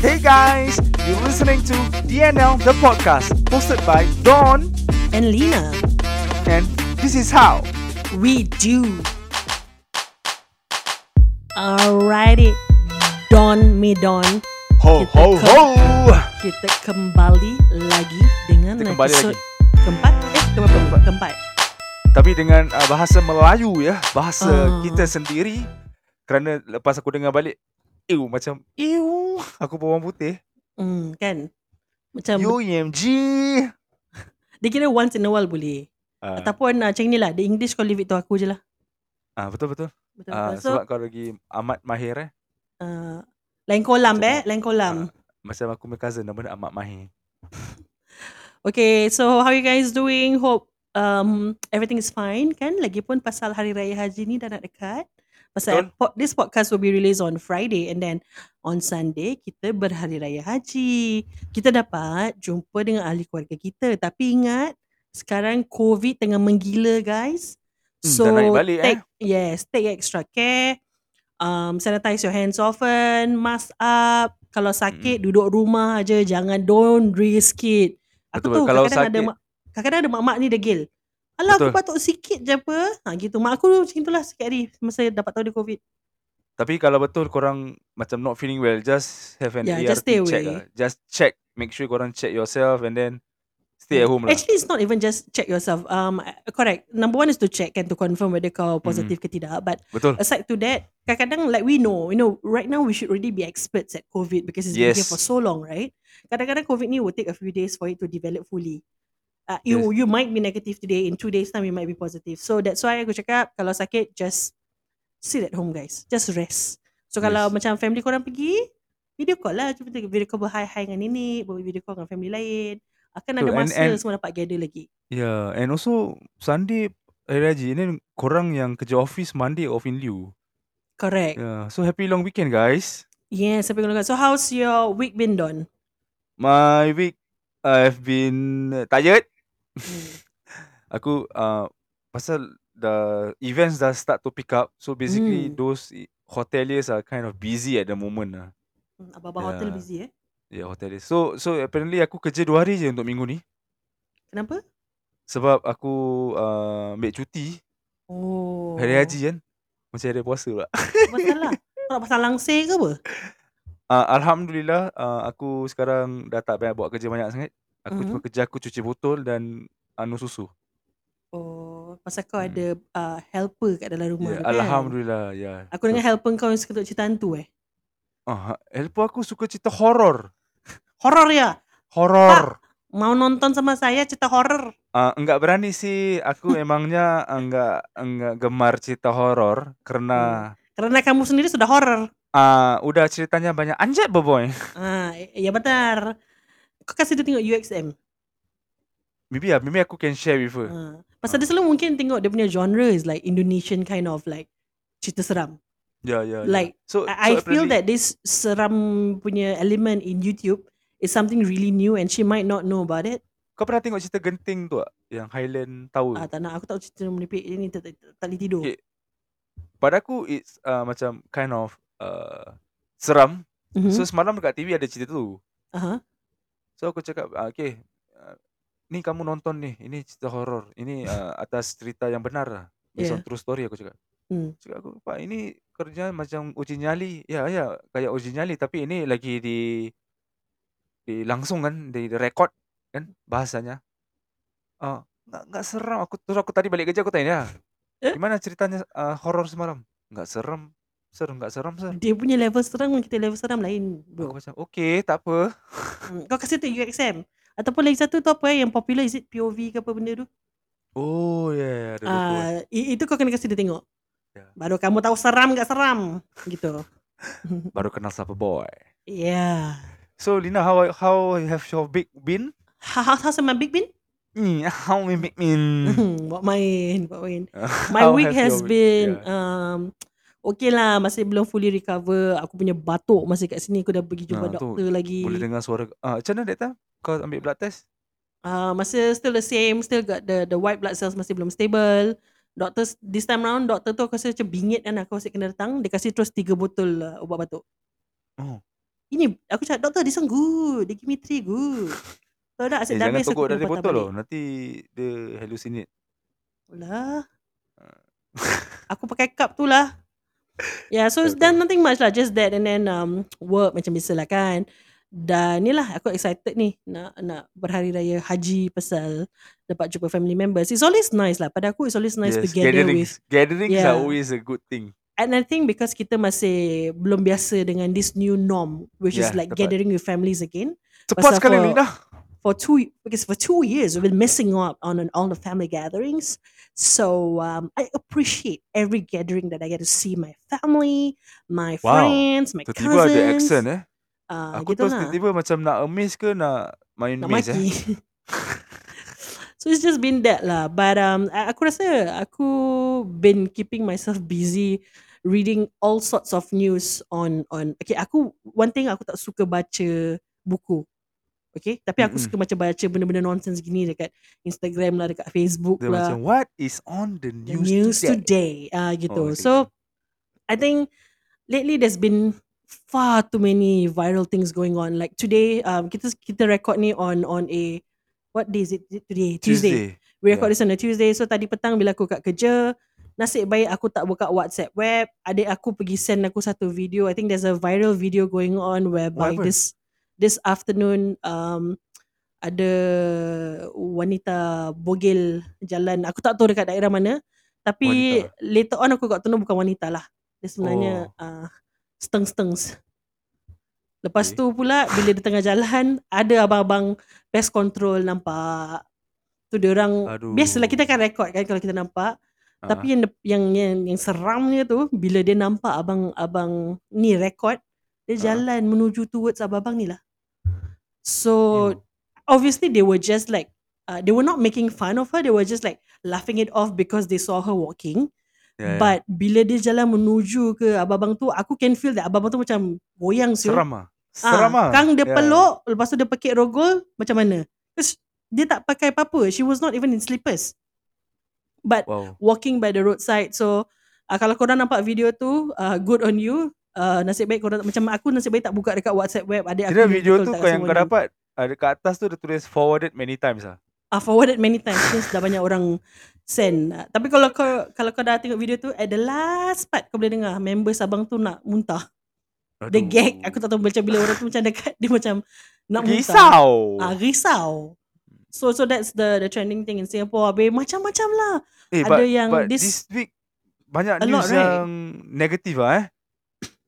Hey guys, you're listening to DNL the podcast, hosted by Don, and Lena. and this is how. We do. Alrighty. Don me Don. Ho Kita ho ho. Kita kembali lagi dengan Kita kembali episod lagi. keempat. Eh, keempat. Keempat. keempat. Tapi dengan uh, bahasa Melayu ya, bahasa Ah. kita sendiri. Kerana lepas aku dengar balik, ew macam ew, aku bawang putih. Hmm, kan? Macam UMG. dia kira once in a while boleh. Ah, Ataupun uh, macam ni lah. The English kau leave it to aku je lah. ah, betul betul. Betul. Ah, betul. so, sebab kau lagi amat mahir eh. uh, lain kolam Macam eh. Lain kolam. Macam aku punya cousin nama dia Amat Mahir. Okay, so how you guys doing? Hope um everything is fine kan? Lagipun pasal Hari Raya Haji ni dah nak dekat. Pasal Betul. po- this podcast will be released on Friday and then on Sunday kita berhari raya haji. Kita dapat jumpa dengan ahli keluarga kita. Tapi ingat sekarang COVID tengah menggila guys. Hmm, So dah naik balik, eh? take yes, take extra care. Um, sanitize your hands often, mask up. Kalau sakit duduk rumah aja, jangan don't risk it. Aku Betul, tahu kalau kadang-kadang ada sakit- mak, kadang-kadang ada mak-mak ni degil. Alah aku Betul. batuk sikit je apa. Ha gitu. Mak aku macam itulah sikit hari masa dapat tahu dia COVID. Tapi kalau betul korang macam not feeling well, just have an Yeah, ART just stay check away. lah. Just check. Make sure korang check yourself and then stay at home lah. Actually, it's not even just check yourself. Um, correct. Number one is to check and to confirm whether kau Mm-hmm. positif ke tidak. But Betul. aside to that, kadang-kadang like we know, you know, right now we should already be experts at COVID because it's been here Yes. for so long, right? Kadang-kadang COVID ni will take a few days for it to develop fully. Uh, you you might be negative today, in two days time you might be positive. So that's why aku cakap kalau sakit just sit at home guys, just rest. So kalau Yes. macam family korang pergi, video call lah, tengok video call berhai-hai dengan nenek, buat video call dengan family lain. Akan ada Betul, and- masa and- semua dapat gather lagi. Yeah, and also Sunday Hari Haji ni korang yang kerja office Monday off in lieu. Correct. Yeah, so happy long weekend guys. Yes, sampai kalau So how's your week been Don? My week I've been uh, tired. Hmm. Aku uh, pasal the events dah start to pick up. So basically Hmm. those i- hoteliers are kind of busy at the moment lah. Hmm, Abang-abang hotel Yeah. busy eh? Yeah, hoteliers. So so apparently aku kerja dua hari je untuk minggu ni. Kenapa? Sebab aku uh, ambil cuti Oh. hari haji kan. Macam hari puasa pula. Apa salah? Kau nak pasal langsir ke apa? Uh, Alhamdulillah uh, aku sekarang dah tak payah buat kerja banyak sangat. Aku Mhm. cuma kerja aku cuci botol dan anu susu. Oh, pasal kau Hmm. ada uh, helper kat dalam rumah Yeah, tu kan? Alhamdulillah ya. Yeah. Aku dengar helper kau yang suka cerita hantu eh. Ah, helper aku suka cerita horor. Horor ya? Horor. Mau nonton sama saya cerita horor? Uh, enggak berani sih. Aku emangnya enggak enggak gemar cerita horor karena Kerana kamu sendiri sudah horor. uh, udah ceritanya banyak anjat boboy. Ah, ya benar. Kau kasih dia tengok UXM. Maybe ya, maybe aku can share with her. Ah. Pasal dia selalu mungkin tengok dia punya genre is like Indonesian kind of like cerita seram. Ya, ya. ya. Like, so, I, I so feel apparently- that this seram punya element in YouTube is something really new and she might not know about it. kau pernah tengok cerita genting tu tak? Yang Highland Tower. Ah, tak nak aku tak cerita menipik ni tak, tak, tak boleh tidur. Okay. Pada aku it's uh, macam kind of uh, seram. Mhm. So semalam dekat TV ada cerita tu. Aha. So aku cakap, ah, okay, uh, ni kamu nonton ni, ini cerita horor. Ini uh, atas cerita yang benar lah. Based Yeah. on true story aku cakap. Hmm. Cakap aku, Pak ini kerja macam uji nyali. Ya, ya, kayak uji nyali. Tapi ini lagi di, di langsung kan, di, di record kan bahasanya. Ah, nggak nggak seram. Aku terus aku tadi balik kerja aku tanya dia, Eh? gimana ceritanya uh, horor semalam? Nggak serem. Serem nggak serem sir. Dia punya level seram dengan kita level seram lain Aku bro. macam, okay, tak apa. Hmm. Kau kasih tu UXM. Ataupun lagi satu tu apa eh, yang popular is it POV ke apa benda tu? Oh, ya, yeah, ada i- itu kau kena kasih dia tengok. Ya. Baru kamu tahu seram gak seram gitu. Baru kenal siapa boy. Yeah. So Lina, how how have your big been? How, how's my big bin? Hmm, how my big been? main, buat main. My How week has week- been yeah. um okay lah, masih belum fully recover. Aku punya batuk masih kat sini. Aku dah pergi jumpa Ah, tu doktor lagi. Boleh dengar suara ah, Macam mana that time Kau ambil blood test Uh, masih still the same, still got the the white blood cells masih belum stable. Doktor this time round doktor tu aku rasa macam bingit kan aku asyik kena datang dia kasih terus tiga botol uh, ubat batuk. Oh. Ini aku cakap doktor this one good. They give me three good. Kalau tak asyik Eh, dah jangan habis aku togok kena dari patah botol balik. loh. Nanti dia hallucinate. Lah. Aku pakai cup tu lah. Yeah, so it's Okay. done nothing much lah. Just that and then um, work macam biasa lah kan. Dan ni lah aku excited ni nak nak berhari raya haji pasal dapat jumpa family members. It's always nice lah. Pada aku it's always nice to yes, gather with. gatherings. Gatherings Yeah. are always a good thing. And I think because kita masih belum biasa dengan this new norm which is Yeah, like tepat. gathering with families again. Cepat sekali for- Lina. for two because for two years we've been missing out on on all the family gatherings. So um, I appreciate every gathering that I get to see my family, my Wow. friends, my Tiba-tiba ada cousins. accent eh. Uh, Aku terus lah. tiba-tiba macam nak amaze ke nak main Nak maze eh. maki. so it's just been that lah. But um, I- aku rasa aku been keeping myself busy reading all sorts of news on on. Okay, aku one thing aku tak suka baca buku. Okay, tapi aku Mm-mm. suka macam baca benda-benda nonsense gini dekat Instagram lah, dekat Facebook Dia lah. macam what is on the the news, news today? today. Ah gitu. Oh, okay, so I think lately there's been far too many viral things going on. Like today, um, kita kita record ni on on a what day is it today? Tuesday. We record Yeah. this on a Tuesday. So tadi petang bila aku kat kerja, nasib baik aku tak buka WhatsApp web. Adik aku pergi send aku satu video. I think there's a viral video going on whereby this this afternoon um ada wanita bogel jalan. Aku tak tahu dekat daerah mana. Tapi Wanita. later on aku got to know bukan wanita lah. Dia sebenarnya Oh. uh, steng-stengs. Lepas Okay. tu pula bila di tengah jalan ada abang-abang pest control nampak. Tu dia orang Aduh. biasalah kita akan record kan kalau kita nampak. Ah. Tapi yang yang yang, yang seramnya tu bila dia nampak abang-abang ni record dia Ah. jalan menuju towards abang-abang ni lah. So Ew. obviously they were just like uh, they were not making fun of her they were just like laughing it off because they saw her walking Yeah, yeah. but bila dia jalan menuju ke abang-abang tu aku can feel that abang-abang tu macam goyang siul. seram ah. Seram ah. Kang dia Yeah. peluk lepas tu dia pekik rogol macam mana Because dia tak pakai apa-apa she was not even in slippers but Wow. walking by the roadside so uh, kalau korang nampak video tu uh, good on you uh, nasib baik korang macam aku nasib baik tak buka dekat WhatsApp web adik aku Kira video tu kau yang kau dapat ada kat atas tu dia tulis forwarded many times ah. uh, forwarded many times since dah banyak orang send. Uh, tapi kalau kau kalau kau dah tengok video tu at the last part kau boleh dengar members abang tu nak muntah. Aduh. gag. Aku tak tahu macam bila orang tu macam dekat dia macam nak muntah. risau. Ah risau. So so that's the the trending thing in Singapore. Habis macam-macam lah. eh, ada but, yang but this- this, week banyak A lot, news right? yang negatif ah eh.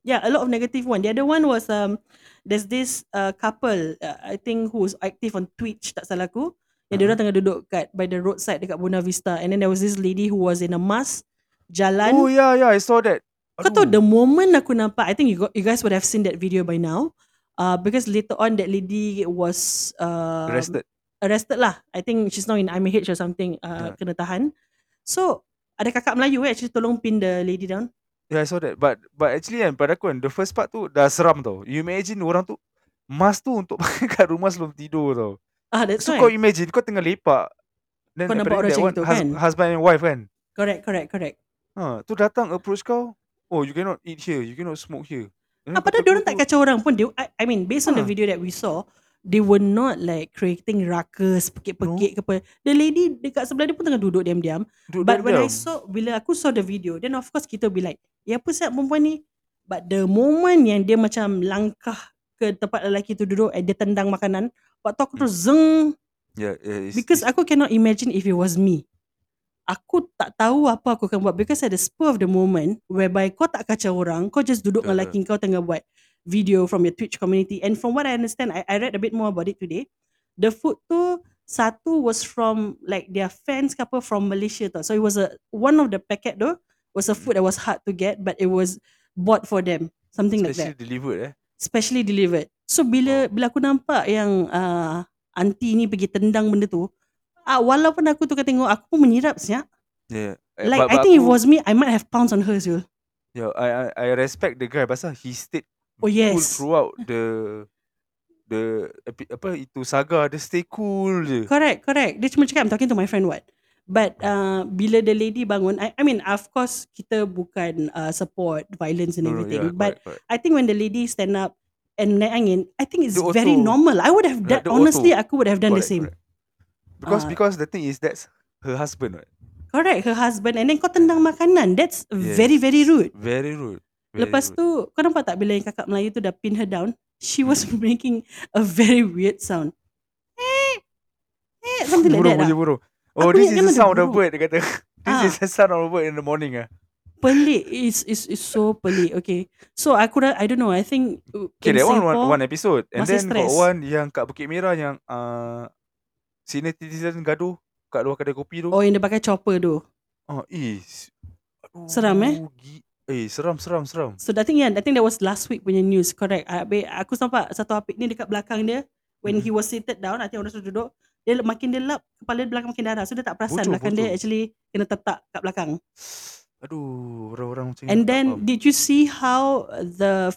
Yeah, a lot of negative one. The other one was um there's this uh, couple uh, I think who's active on Twitch tak salah aku. Yang dia Uh-huh. orang tengah duduk kat by the roadside dekat Buona Vista and then there was this lady who was in a mask jalan Oh yeah yeah I saw that. Kau tahu the moment aku nampak I think you got, you guys would have seen that video by now uh, because later on that lady was uh, arrested. arrested lah I think she's now in IMH or something uh, Yeah. kena tahan so ada kakak Melayu eh actually tolong pin the lady down Yeah I saw that but but actually kan pada aku kan the first part tu dah seram tau. You imagine orang tu mask tu untuk pakai kat rumah sebelum tidur tau. ah that's So right kau imagine kau tengah lepak then Kau nampak apparently orang that macam one gitu, hus- kan? husband and wife kan. correct correct correct Ha, tu datang approach kau. Oh, you cannot eat here. You cannot smoke here. Ah, padahal diorang kau tak tu- kacau orang pun dia, I, I mean based on the Ah. video that we saw they were not like creating ruckus pekik-pekik ke apa the lady dekat sebelah dia pun tengah duduk diam-diam But when I diam-diam. saw bila aku saw the video, then of course kita be like, ya apa siap perempuan ni? But the moment yang dia macam langkah ke tempat lelaki tu duduk, eh, dia tendang makanan, waktu aku terus zeng Yeah, yeah, it's, because it's, aku cannot imagine if it was me. Aku tak tahu apa aku akan buat because at the spur of the moment whereby kau tak kacau orang, kau just duduk dengan Betul, lelaki kau tengah buat video from your Twitch community and from what I understand, I, I read a bit more about it today. The food tu satu was from like their fans ke apa from Malaysia tau. So it was a one of the packet tu was a food that was hard to get but it was bought for them. Something like that. especially delivered eh. Specially delivered. So bila bila aku nampak yang uh, auntie ni pergi tendang benda tu, ah walaupun aku tu tengok aku pun menyirap siap. Yeah. Eh, Like but- I but think if it aku- was me, I might have pounced on her Zul. Yeah, I, I I respect the guy pasal he stayed Oh cool yes. throughout the the apa itu saga dia stay cool je. Correct, correct. Dia cuma cakap I'm talking to my friend what. But uh, bila the lady bangun, I, I mean, of course kita bukan uh, support violence and no, everything. yeah, but correct, correct. I think when the lady stand up and naik angin, I think it's The very auto. normal. I would have Yeah, done, the honestly, auto. aku would have done the Correct, same. correct. Because Uh, because the thing is that's her husband, right? Correct, her husband. And then kau tendang makanan. That's very, very Yes. rude. Very rude. Very Lepas rude. tu, kau nampak tak bila yang kakak Melayu tu dah pin her down, she was making a very weird sound. Eh, eh, something like burung that lah. bunyi burung. Oh, Aku this is kan the sound of burung. bird, dia kata. This Ah. is the sound of a bird in the morning ah. Pelik. It's, it's, it's so pelik. Okay. So, aku dah, I don't know. I think uh, Okay, that one, one one episode. And then got stress. one yang kat Bukit Merah yang uh, senior citizen gaduh kat luar kedai kopi tu. oh, yang dia pakai chopper tu. Oh, is. Aduh, Seram, eh? Eh, seram, seram, seram. So, I think, yeah, I think that was last week punya news. Correct. Habis, aku nampak satu apik ni dekat belakang dia. When Mhm. he was seated down, I think orang tu duduk. Dia makin dia lap, kepala dia belakang makin darah. So, dia tak perasan Bocor, belakang dia bocor. actually kena tetak kat belakang. Aduh, orang-orang macam ni And tak then faham. did you see how the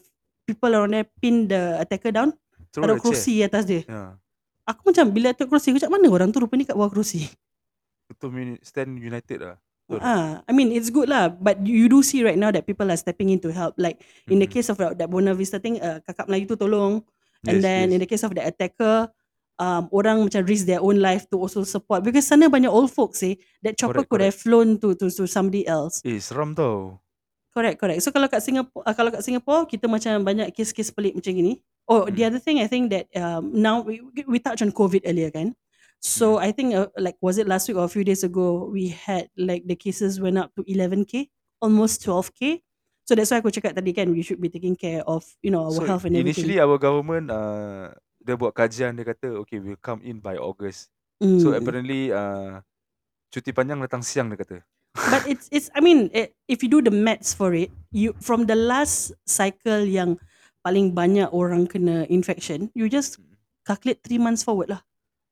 people around there pin the attacker down? Throw Taruh the chair. kerusi atas dia. Ya. Aku macam bila taruh kerusi, aku cakap mana orang tu rupanya kat bawah kerusi. Betul mini- stand united lah. Betul. Ah, I mean it's good lah, but you, you do see right now that people are stepping in to help. Like in the Mhm. case of that, that Buona Vista thing, uh, kakak Melayu tu tolong. And Yes, then yes. in the case of the attacker, um, orang macam risk their own life to also support because sana banyak old folks eh. That chopper Correct, could have flown to to to somebody else. Eh, seram tau. Correct, correct. So kalau kat Singapore, uh, kalau kat Singapore kita macam banyak kes-kes pelik macam gini. Oh, the Hmm. other thing I think that um, now we we touched on COVID earlier kan. So Hmm. I think uh, like was it last week or a few days ago we had like the cases went up to 11k, almost 12k. So that's why aku cakap tadi kan we should be taking care of you know our So health and everything. initially our government uh, dia buat kajian dia kata okay we'll come in by August. So Mm. apparently uh, cuti panjang datang siang dia kata. But it's it's I mean eh, if you do the maths for it, you from the last cycle yang paling banyak orang kena infection, you just calculate three months forward lah.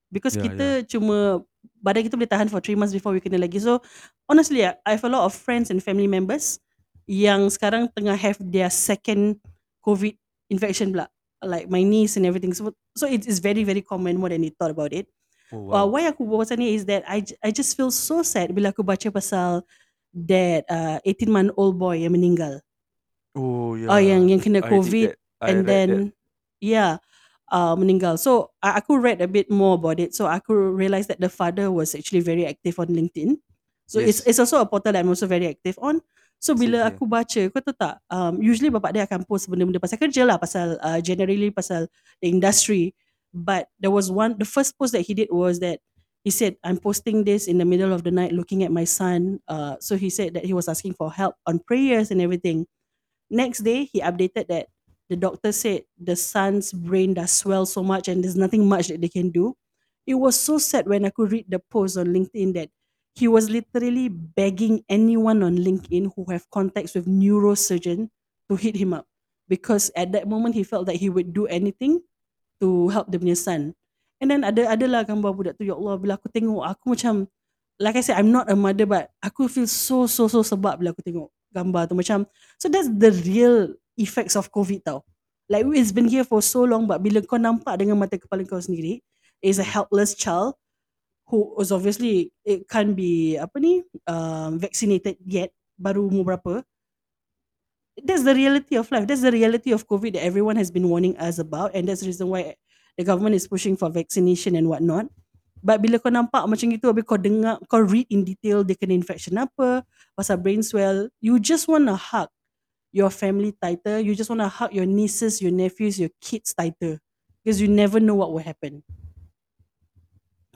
Because Yeah, kita cuma badan kita boleh tahan for three months before we kena lagi. So honestly, I I have a lot of friends and family members yang sekarang tengah have their second COVID infection pula. Like my niece and everything. So so it is very very common more than they thought about it. Oh Uh, why aku buat pasal ni is that I, I just feel so sad bila aku baca pasal that uh, 18 month old boy yang meninggal. Oh yeah. Oh yang yang kena I COVID and then that. yeah uh, meninggal. So I, aku read a bit more about it. So aku realized that the father was actually very active on LinkedIn. So it's Yes. it's also a portal that I'm also very active on. So bila aku baca, kau tahu tak? Um, usually bapak dia akan post benda-benda pasal kerja lah, pasal uh, generally pasal the industry. But there was one, the first post that he did was that he said, I'm posting this in the middle of the night looking at my son. Uh, so he said that he was asking for help on prayers and everything. Next day, he updated that the doctor said the son's brain does swell so much and there's nothing much that they can do. It was so sad when I could read the post on LinkedIn that he was literally begging anyone on LinkedIn who have contacts with neurosurgeon to hit him up because at that moment he felt that he would do anything to help the punya son. And then ada adalah gambar budak tu ya Allah bila aku tengok aku macam like I said I'm not a mother but aku feel so so so sebab bila aku tengok gambar tu macam so that's the real effects of COVID tau. Like it's been here for so long but bila kau nampak dengan mata kepala kau sendiri is a helpless child who was obviously it can't be apa ni um, vaccinated yet baru umur berapa. That's the reality of life. That's the reality of covid that everyone has been warning us about and that's the reason why the government is pushing for vaccination and whatnot. But bila kau nampak macam itu habis kau dengar kau read in detail dia kena infection apa pasal brain swell you just want to hug your family tighter. You just want to hug your nieces your nephews your kids tighter. Because you never know what will happen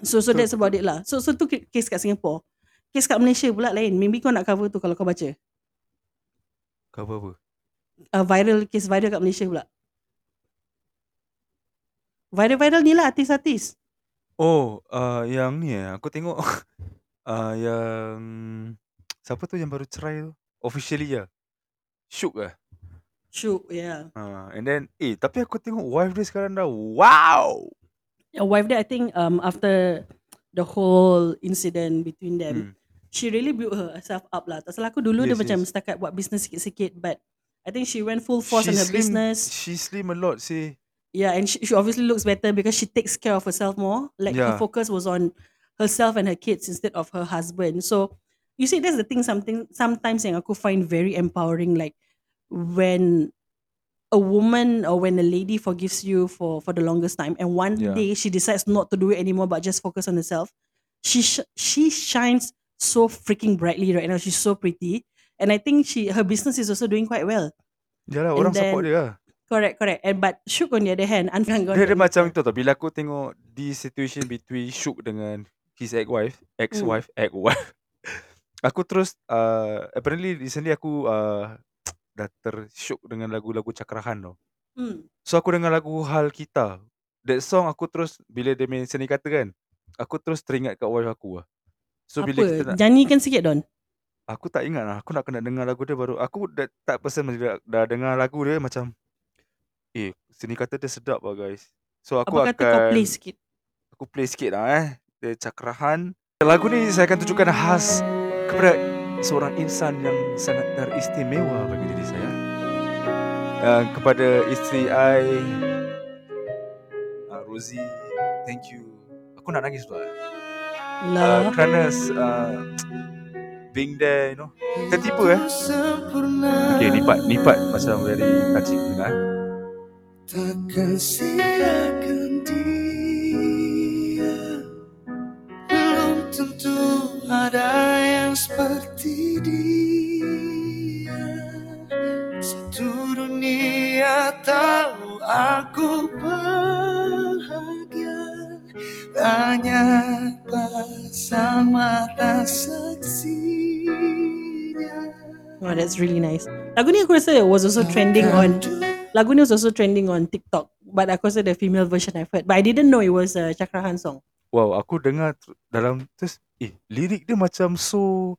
So so that's about it lah. So so tu ke- case kat Singapore. Case kat Malaysia pula lain. Maybe kau nak cover tu kalau kau baca. Cover apa? Uh, viral case viral kat Malaysia pula. Viral-viral ni lah artis-artis. Oh, uh, yang ni eh. Aku tengok uh, yang siapa tu yang baru cerai tu? Officially ya. Shook lah. Shoot, yeah. Uh, and then eh tapi aku tengok wife dia sekarang dah wow. Your wife dia I think um after the whole incident between them, Hmm. she really built herself up lah. Tak salah aku dulu dia Yes, macam yes. setakat buat business sikit-sikit but I think she went full force on her slim, business. she slim a lot sih. Yeah, and she, she obviously looks better because she takes care of herself more. Like her Yeah. focus was on herself and her kids instead of her husband. So you see, that's the thing. Something sometimes yang aku find very empowering, like when a woman or when a lady forgives you for for the longest time, and one Yeah. day she decides not to do it anymore, but just focus on herself. She sh- she shines so freaking brightly right now. She's so pretty, and I think she her business is also doing quite well. Yalah And orang support then- dia lah. Correct, correct. And but Shook on the other hand, Anfang Dia, dia macam itu tau Bila aku tengok Di situation between Shook dengan His ex-wife Ex-wife Ex-wife Aku terus uh, Apparently recently aku uh, Dah tersyuk dengan lagu-lagu Cakrahan tau Hmm. So aku dengar lagu Hal Kita That song aku terus Bila dia main seni kata kan Aku terus teringat kat wife aku lah So bila kita Apa? nak Nyanyikan sikit Don. Aku tak ingat lah Aku nak kena dengar lagu dia baru Aku dah, tak person dah, dah dengar lagu dia macam Eh seni kata dia sedap lah guys So aku Apa akan kata kau play sikit? Aku play sikit lah eh Dia Cakrahan Lagu ni saya akan tunjukkan khas Kepada seorang insan yang sangat teristimewa bagi diri saya. Uh, Kepada isteri I uh, Rosie Thank you. Aku nak nangis pula uh, Lah. Kerana uh, Being there you know. Tertipu eh? Okay nipat Nipat macam dengar eh. Takkan siakan seperti dia. Satu dunia tahu aku bahagia. Banyak pasang mata saksinya. Oh, that's really nice. Lagu ni aku rasa was also trending on Lagu ni was also trending on TikTok But aku rasa the female version I've heard But I didn't know it was a Cakrahan song. Wow, aku dengar dalam terus eh lirik dia macam so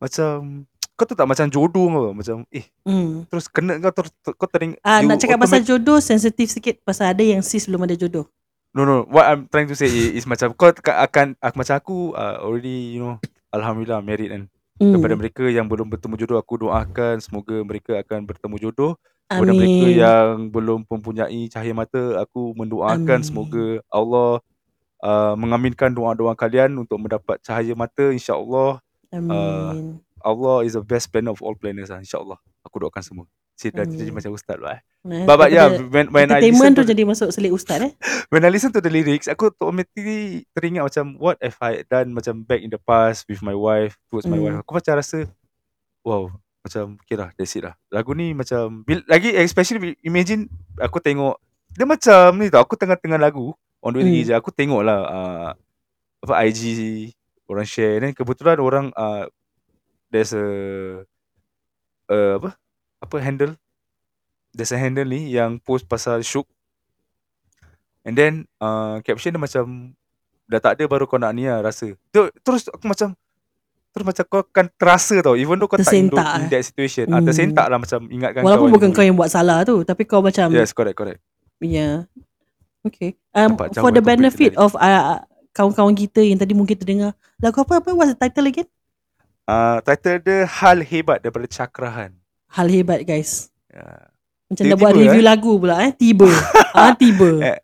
macam kau tu tak macam jodoh kau macam eh hmm. terus kena kau ter, ter, kau tering Ah, Nak cakap pasal automat- jodoh Sensitif sikit Pasal ada yang sis belum ada jodoh No no what I'm trying to say is, is macam kau ka- akan aku, macam aku uh, already you know alhamdulillah married kan hmm. kepada mereka yang belum bertemu jodoh aku doakan semoga mereka akan bertemu jodoh kepada mereka yang belum mempunyai cahaya mata aku mendoakan Amin. semoga Allah uh, mengaminkan doa-doa kalian untuk mendapat cahaya mata insyaallah Amin. Allah is the best planner of all planners lah InsyaAllah. Aku doakan semua. Cik dah jadi macam ustaz lah eh. Nah, But, but yeah when, when I listen tu to, jadi masuk selit ustaz eh. When I listen to the lyrics Aku automatically teringat macam What have I done macam back in the past With my wife Towards my Hmm. wife. Aku macam rasa Wow Macam okay lah That's it lah. Lagu ni macam bil- Lagi especially Imagine Aku tengok Dia macam ni tau Aku tengah-tengah lagu On the way hmm. je Aku tengok lah uh, Apa IG Orang share. Then kebetulan orang uh, There's a uh, Apa? Apa handle? There's a handle ni Yang post pasal Syuk. And then uh, Caption dia macam Dah tak ada baru kau nak ni lah rasa. Tu, Terus aku macam Terus macam kau akan terasa tau Even though kau tak in, Tersentak, in eh? that situation. Ah, Hmm. Tersentak lah macam ingatkan Walaupun kau bukan kau yang buat salah tu Tapi kau macam Yes correct correct. Yeah. Okay. Um, Nampak for the benefit of uh, kawan-kawan kita yang tadi mungkin terdengar lagu apa apa what's the title again? uh, Title dia Hal Hebat daripada Cakrahan Hal hebat guys. yeah. Macam Tiba-tiba, dah buat review eh. lagu pula eh. Tiba. ah tiba. Eh,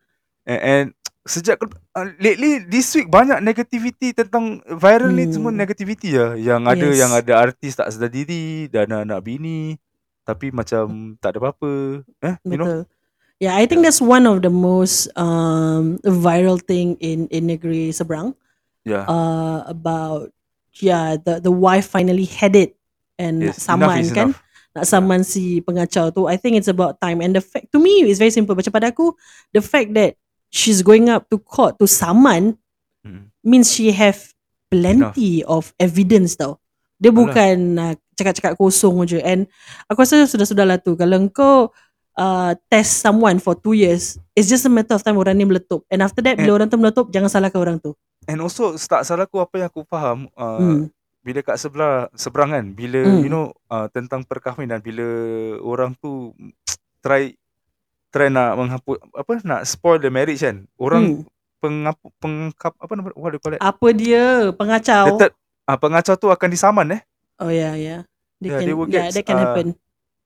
and, and Sejak uh, Lately This week banyak negativity Tentang Viral ni Hmm. semua negativity lah Yang ada Yes. Yang ada artis tak sedar diri Dan anak bini Tapi macam Tak ada apa-apa Eh You know Betul. Yeah, I think that's one of the most um, viral thing in in negeri seberang. Yeah Uh, about yeah the the wife finally had it and nak Yes, saman enough is kan. enough. nak saman si pengacau tu I think it's about time and the fact to me is very simple macam pada aku the fact that she's going up to court to saman Mm. means she have plenty of evidence tau dia Alah. bukan uh, cakap-cakap kosong je and aku rasa sudah-sudahlah tu kalau kau uh, test someone for two years it's just a matter of time orang ni meletup. And after that bila orang tu meletup jangan salahkan orang tu. And also tak salah aku apa yang aku faham uh, hmm. bila kat sebelah seberang kan bila Hmm. you know uh, tentang perkahwinan bila orang tu try try nak menghapus apa nak spoil the marriage kan orang Hmm. pengapu pengkap apa nama what do you call it? Apa dia? The pengacau. Third uh, pengacau tu akan disaman eh? Oh yeah yeah they Yeah, can, they will yeah, get, that can uh, happen.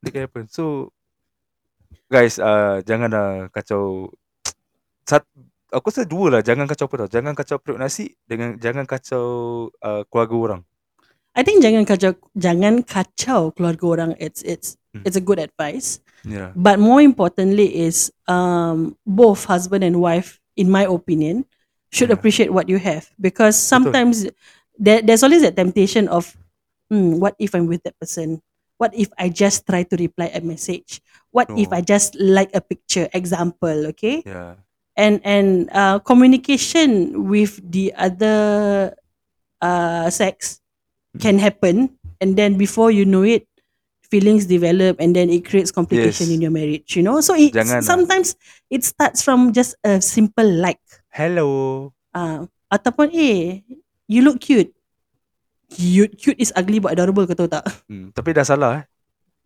that can happen. So guys uh, janganlah kacau Sat, aku rasa dua lah. Jangan kacau apa tau. Jangan kacau periuk nasi dengan jangan kacau uh, keluarga orang. I think jangan kacau jangan kacau keluarga orang. It's it's Hmm. it's a good advice. Yeah. But more importantly is um both husband and wife, in my opinion, should Yeah. appreciate what you have because sometimes there, there's always that temptation of, hmm, what if I'm with that person? What if I just try to reply a message? What if No. I just like a picture? Example, okay? Yeah. and and uh, communication with the other uh, sex can happen and then before you know it feelings develop and then it creates complication Yes. in your marriage you know so it Jangan lah. sometimes it starts from just a simple like Hello. uh, ataupun eh you look cute cute cute is ugly but adorable kau tahu tak Hmm, tapi dah salah eh.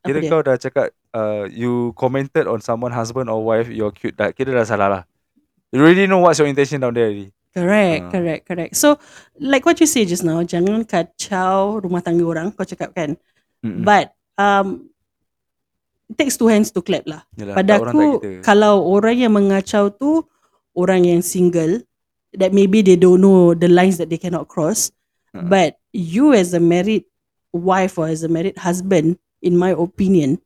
Apa Kira dia? kau dah cakap uh, you commented on someone husband or wife you're cute. Dah, kira dah salah lah. You already know what's your intention down there already. Correct, Ah. correct, correct. So, like what you say just now, jangan kacau rumah tangga orang, kau cakap kan. Mm-mm. But um, it takes two hands to clap lah. Yalah, Pada tak orang tak aku, kita. kalau orang yang mengacau tu orang yang single, that maybe they don't know the lines that they cannot cross. Uh-uh. But you as a married wife or as a married husband, in my opinion,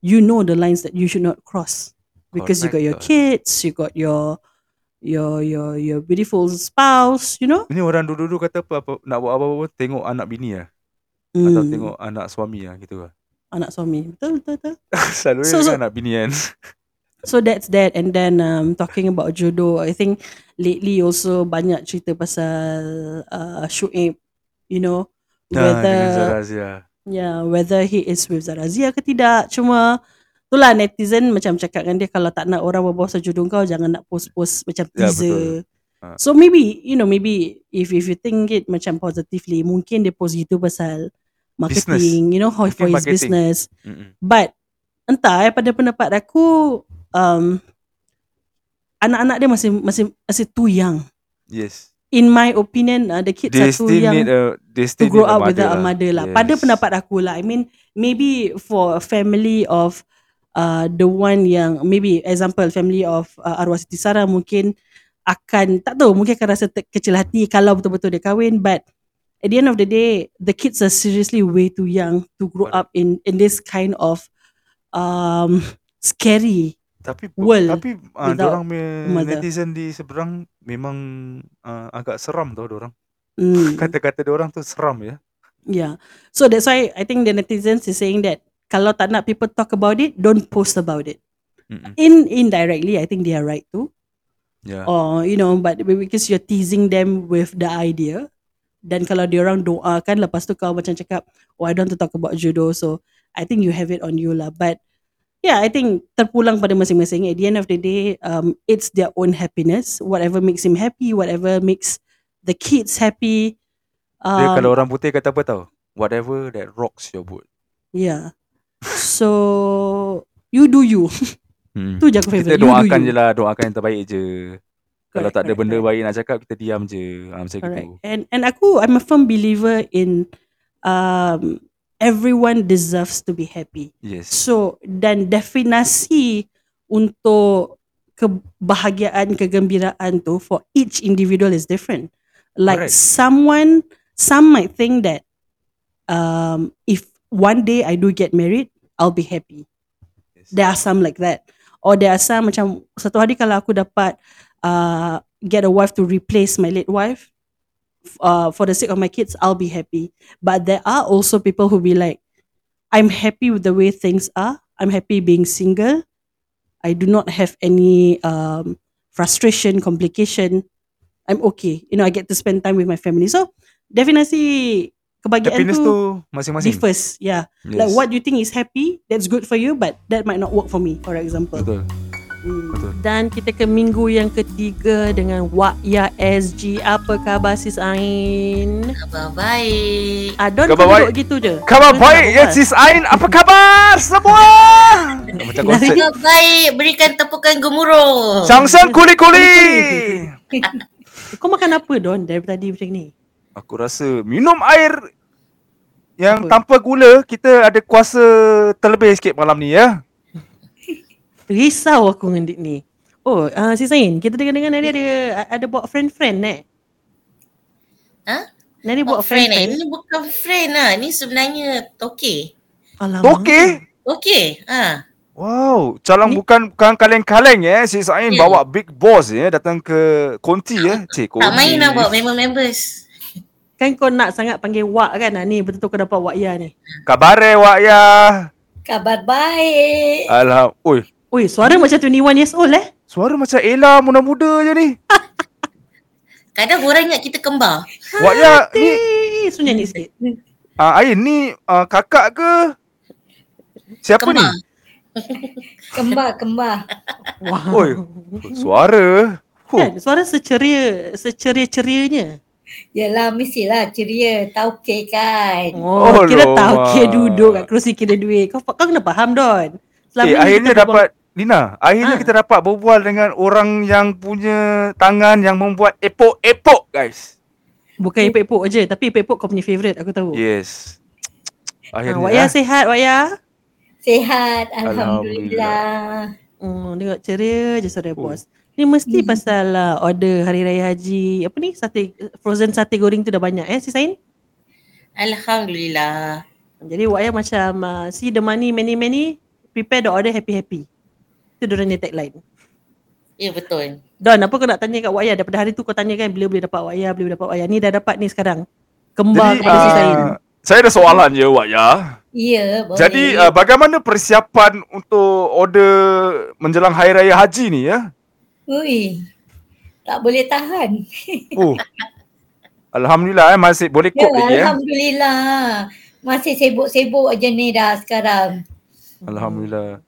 you know the lines that you should not cross because you got your Correct. kids, you got your your your your beautiful spouse, you know. Ini orang dulu-dulu kata apa, apa nak buat apa-apa pun tengok anak bini lah. Atau Hmm, tengok anak suami lah gitu lah. anak suami. Betul betul betul. Selalu So- so, so- anak bini kan. So that's that and then um, talking about jodoh, I think lately also banyak cerita pasal uh, Shuib, you know, Nah, dengan whether Yeah, whether he is with Zarazia ke tidak. Cuma itulah netizen macam cakap dengan dia kalau tak nak orang berbual jodoh kau jangan nak post-post macam Ya, teaser. betul. Ha. So maybe you know maybe if if you think it macam positively mungkin dia post gitu pasal marketing, you know how for Mungkin his marketing. business. Mm-mm. But entah eh pada pendapat aku um, anak-anak dia masih masih masih too young. Yes. In my opinion, uh, the kids They are too still young need a they to still grow need up without a mother lah. Pada Yes. pendapat aku lah. I mean, maybe for a family of uh, the one yang maybe example family of uh, arwah Siti Sarah mungkin akan tak tahu mungkin akan rasa ter- kecil hati kalau betul-betul dia kahwin but at the end of the day the kids are seriously way too young to grow up in in this kind of um scary Tapi world tapi uh, without orang punya mother. netizen di seberang memang uh, agak seram tau orang. mm. Kata-kata orang tu seram ya. Yeah. So that's why I think the netizens is saying that kalau tak nak people talk about it, don't post about it. Mm-mm. In indirectly, I think they are right too. Yeah. Or you know, but because you're teasing them with the idea, dan kalau dia orang doakan, lepas tu kau macam cakap, oh I don't want to talk about judo, so I think you have it on you lah. But yeah, I think terpulang pada masing-masing. At the end of the day, um, it's their own happiness. Whatever makes him happy, whatever makes the kids happy. Dia Um, kalau orang putih kata apa tau? Whatever that rocks your boat. Yeah. So you do you. Hmm. Tu je aku Kita favourite. You do doakan je lah, doakan yang terbaik je. Kalau Correct, tak ada correct, benda correct. baik nak cakap, kita diam je. Ha, macam Correct. gitu. And and aku I'm a firm believer in um everyone deserves to be happy. Yes. So dan definasi untuk kebahagiaan kegembiraan tu for each individual is different. Like Correct. someone some might think that um if one day I do get married, I'll be happy. yes. There are some like that. Or there are some macam satu hari kalau aku dapat uh, get a wife to replace my late wife uh, for the sake of my kids, I'll be happy. But there are also people who be like, I'm happy with the way things are. I'm happy being single. I do not have any um, frustration, complication. I'm okay. You know, I get to spend time with my family. So definitely kebahagiaan Happiness tu tu masing-masing. differs. Yeah. Yes. Like what you think is happy, that's good for you, but that might not work for me, for example. Betul. Hmm. Betul. Dan kita ke minggu yang ketiga dengan Wak Ya SG. Apa khabar sis Ain? Khabar baik. Adon Khabar kau duduk baik. gitu je. Khabar Kau baik ya sis Ain. Apa khabar semua? Macam konsert. Khabar baik. Berikan tepukan gemuruh. Sang-sang kuli-kuli. Kau makan apa Don dari tadi macam ni? Aku rasa minum air yang Apa? tanpa gula kita ada kuasa terlebih sikit malam ni ya. Risau aku dengan Dik ni. Oh, uh, si Zain, kita dengar-dengar Nadi ada ada buat friend-friend eh. Ha? Nadi Buat buat friend eh. friend-friend. Ini bukan friend lah. Ni sebenarnya toke. Alamak. Okey. Okey. Ha. Wow, calang Ni- bukan bukan kaleng-kaleng ya. Si Sain Ya. bawa big boss ya datang ke konti ya. Cik konti. Tak main lah buat member members. Kan kau nak sangat panggil Wak kan? Ah, ni betul-betul kau dapat Wak Ya ni. Kabare wak ya. Kabar baik. Alham. Oi, Oi, suara macam 21 years old eh. Suara macam Ella muda-muda je ni. Kadang orang ingat kita kembar. Wak ya ni so nyanyi sikit. uh, Ain ni uh, kakak ke? Siapa Kembar. ni? Kembar, kembar. Wow. Oi, suara. Huh. Kan, suara seceria, seceria-cerianya. Yalah, mestilah ceria. Tauke kan. Oh, Oh, kira tahu kira duduk kat kerusi kira duit. Kau, kau kena faham Don. Eh, ni akhirnya dapat Lina, akhirnya Ha. kita dapat berbual dengan orang yang punya tangan yang membuat epok-epok guys. Bukan epok-epok je, tapi epok-epok kau punya favourite, aku tahu. Yes. Ha, Akhirnya. Wak Ya ah. sihat, Wak Ya. Sehat, Alhamdulillah. Alhamdulillah. Hmm, tengok ceria je suara Oh. bos. Ni mesti Hmm. pasal uh, order Hari Raya Haji. Apa ni? Sate frozen sate goreng tu dah banyak eh si Sain? Alhamdulillah. Jadi Wak Ya macam uh, see the money many many prepare the order happy happy. Itu diorangnya tagline. Ya betul. Don, apa kau nak tanya kat Wak Ya? Daripada hari tu kau tanya kan bila boleh dapat Wak Ya, bila boleh dapat Wak Ya. Ni dah dapat ni sekarang. Kembar Jadi, kepada si ah, saya ada soalan je Wak ya. Ya, boleh. Jadi uh, bagaimana persiapan untuk order menjelang Hari Raya Haji ni ya? Ui, tak boleh tahan. Oh. Alhamdulillah eh masih boleh Ya, cope lagi eh. Alhamdulillah. Masih sibuk-sibuk aja ni dah sekarang. Alhamdulillah.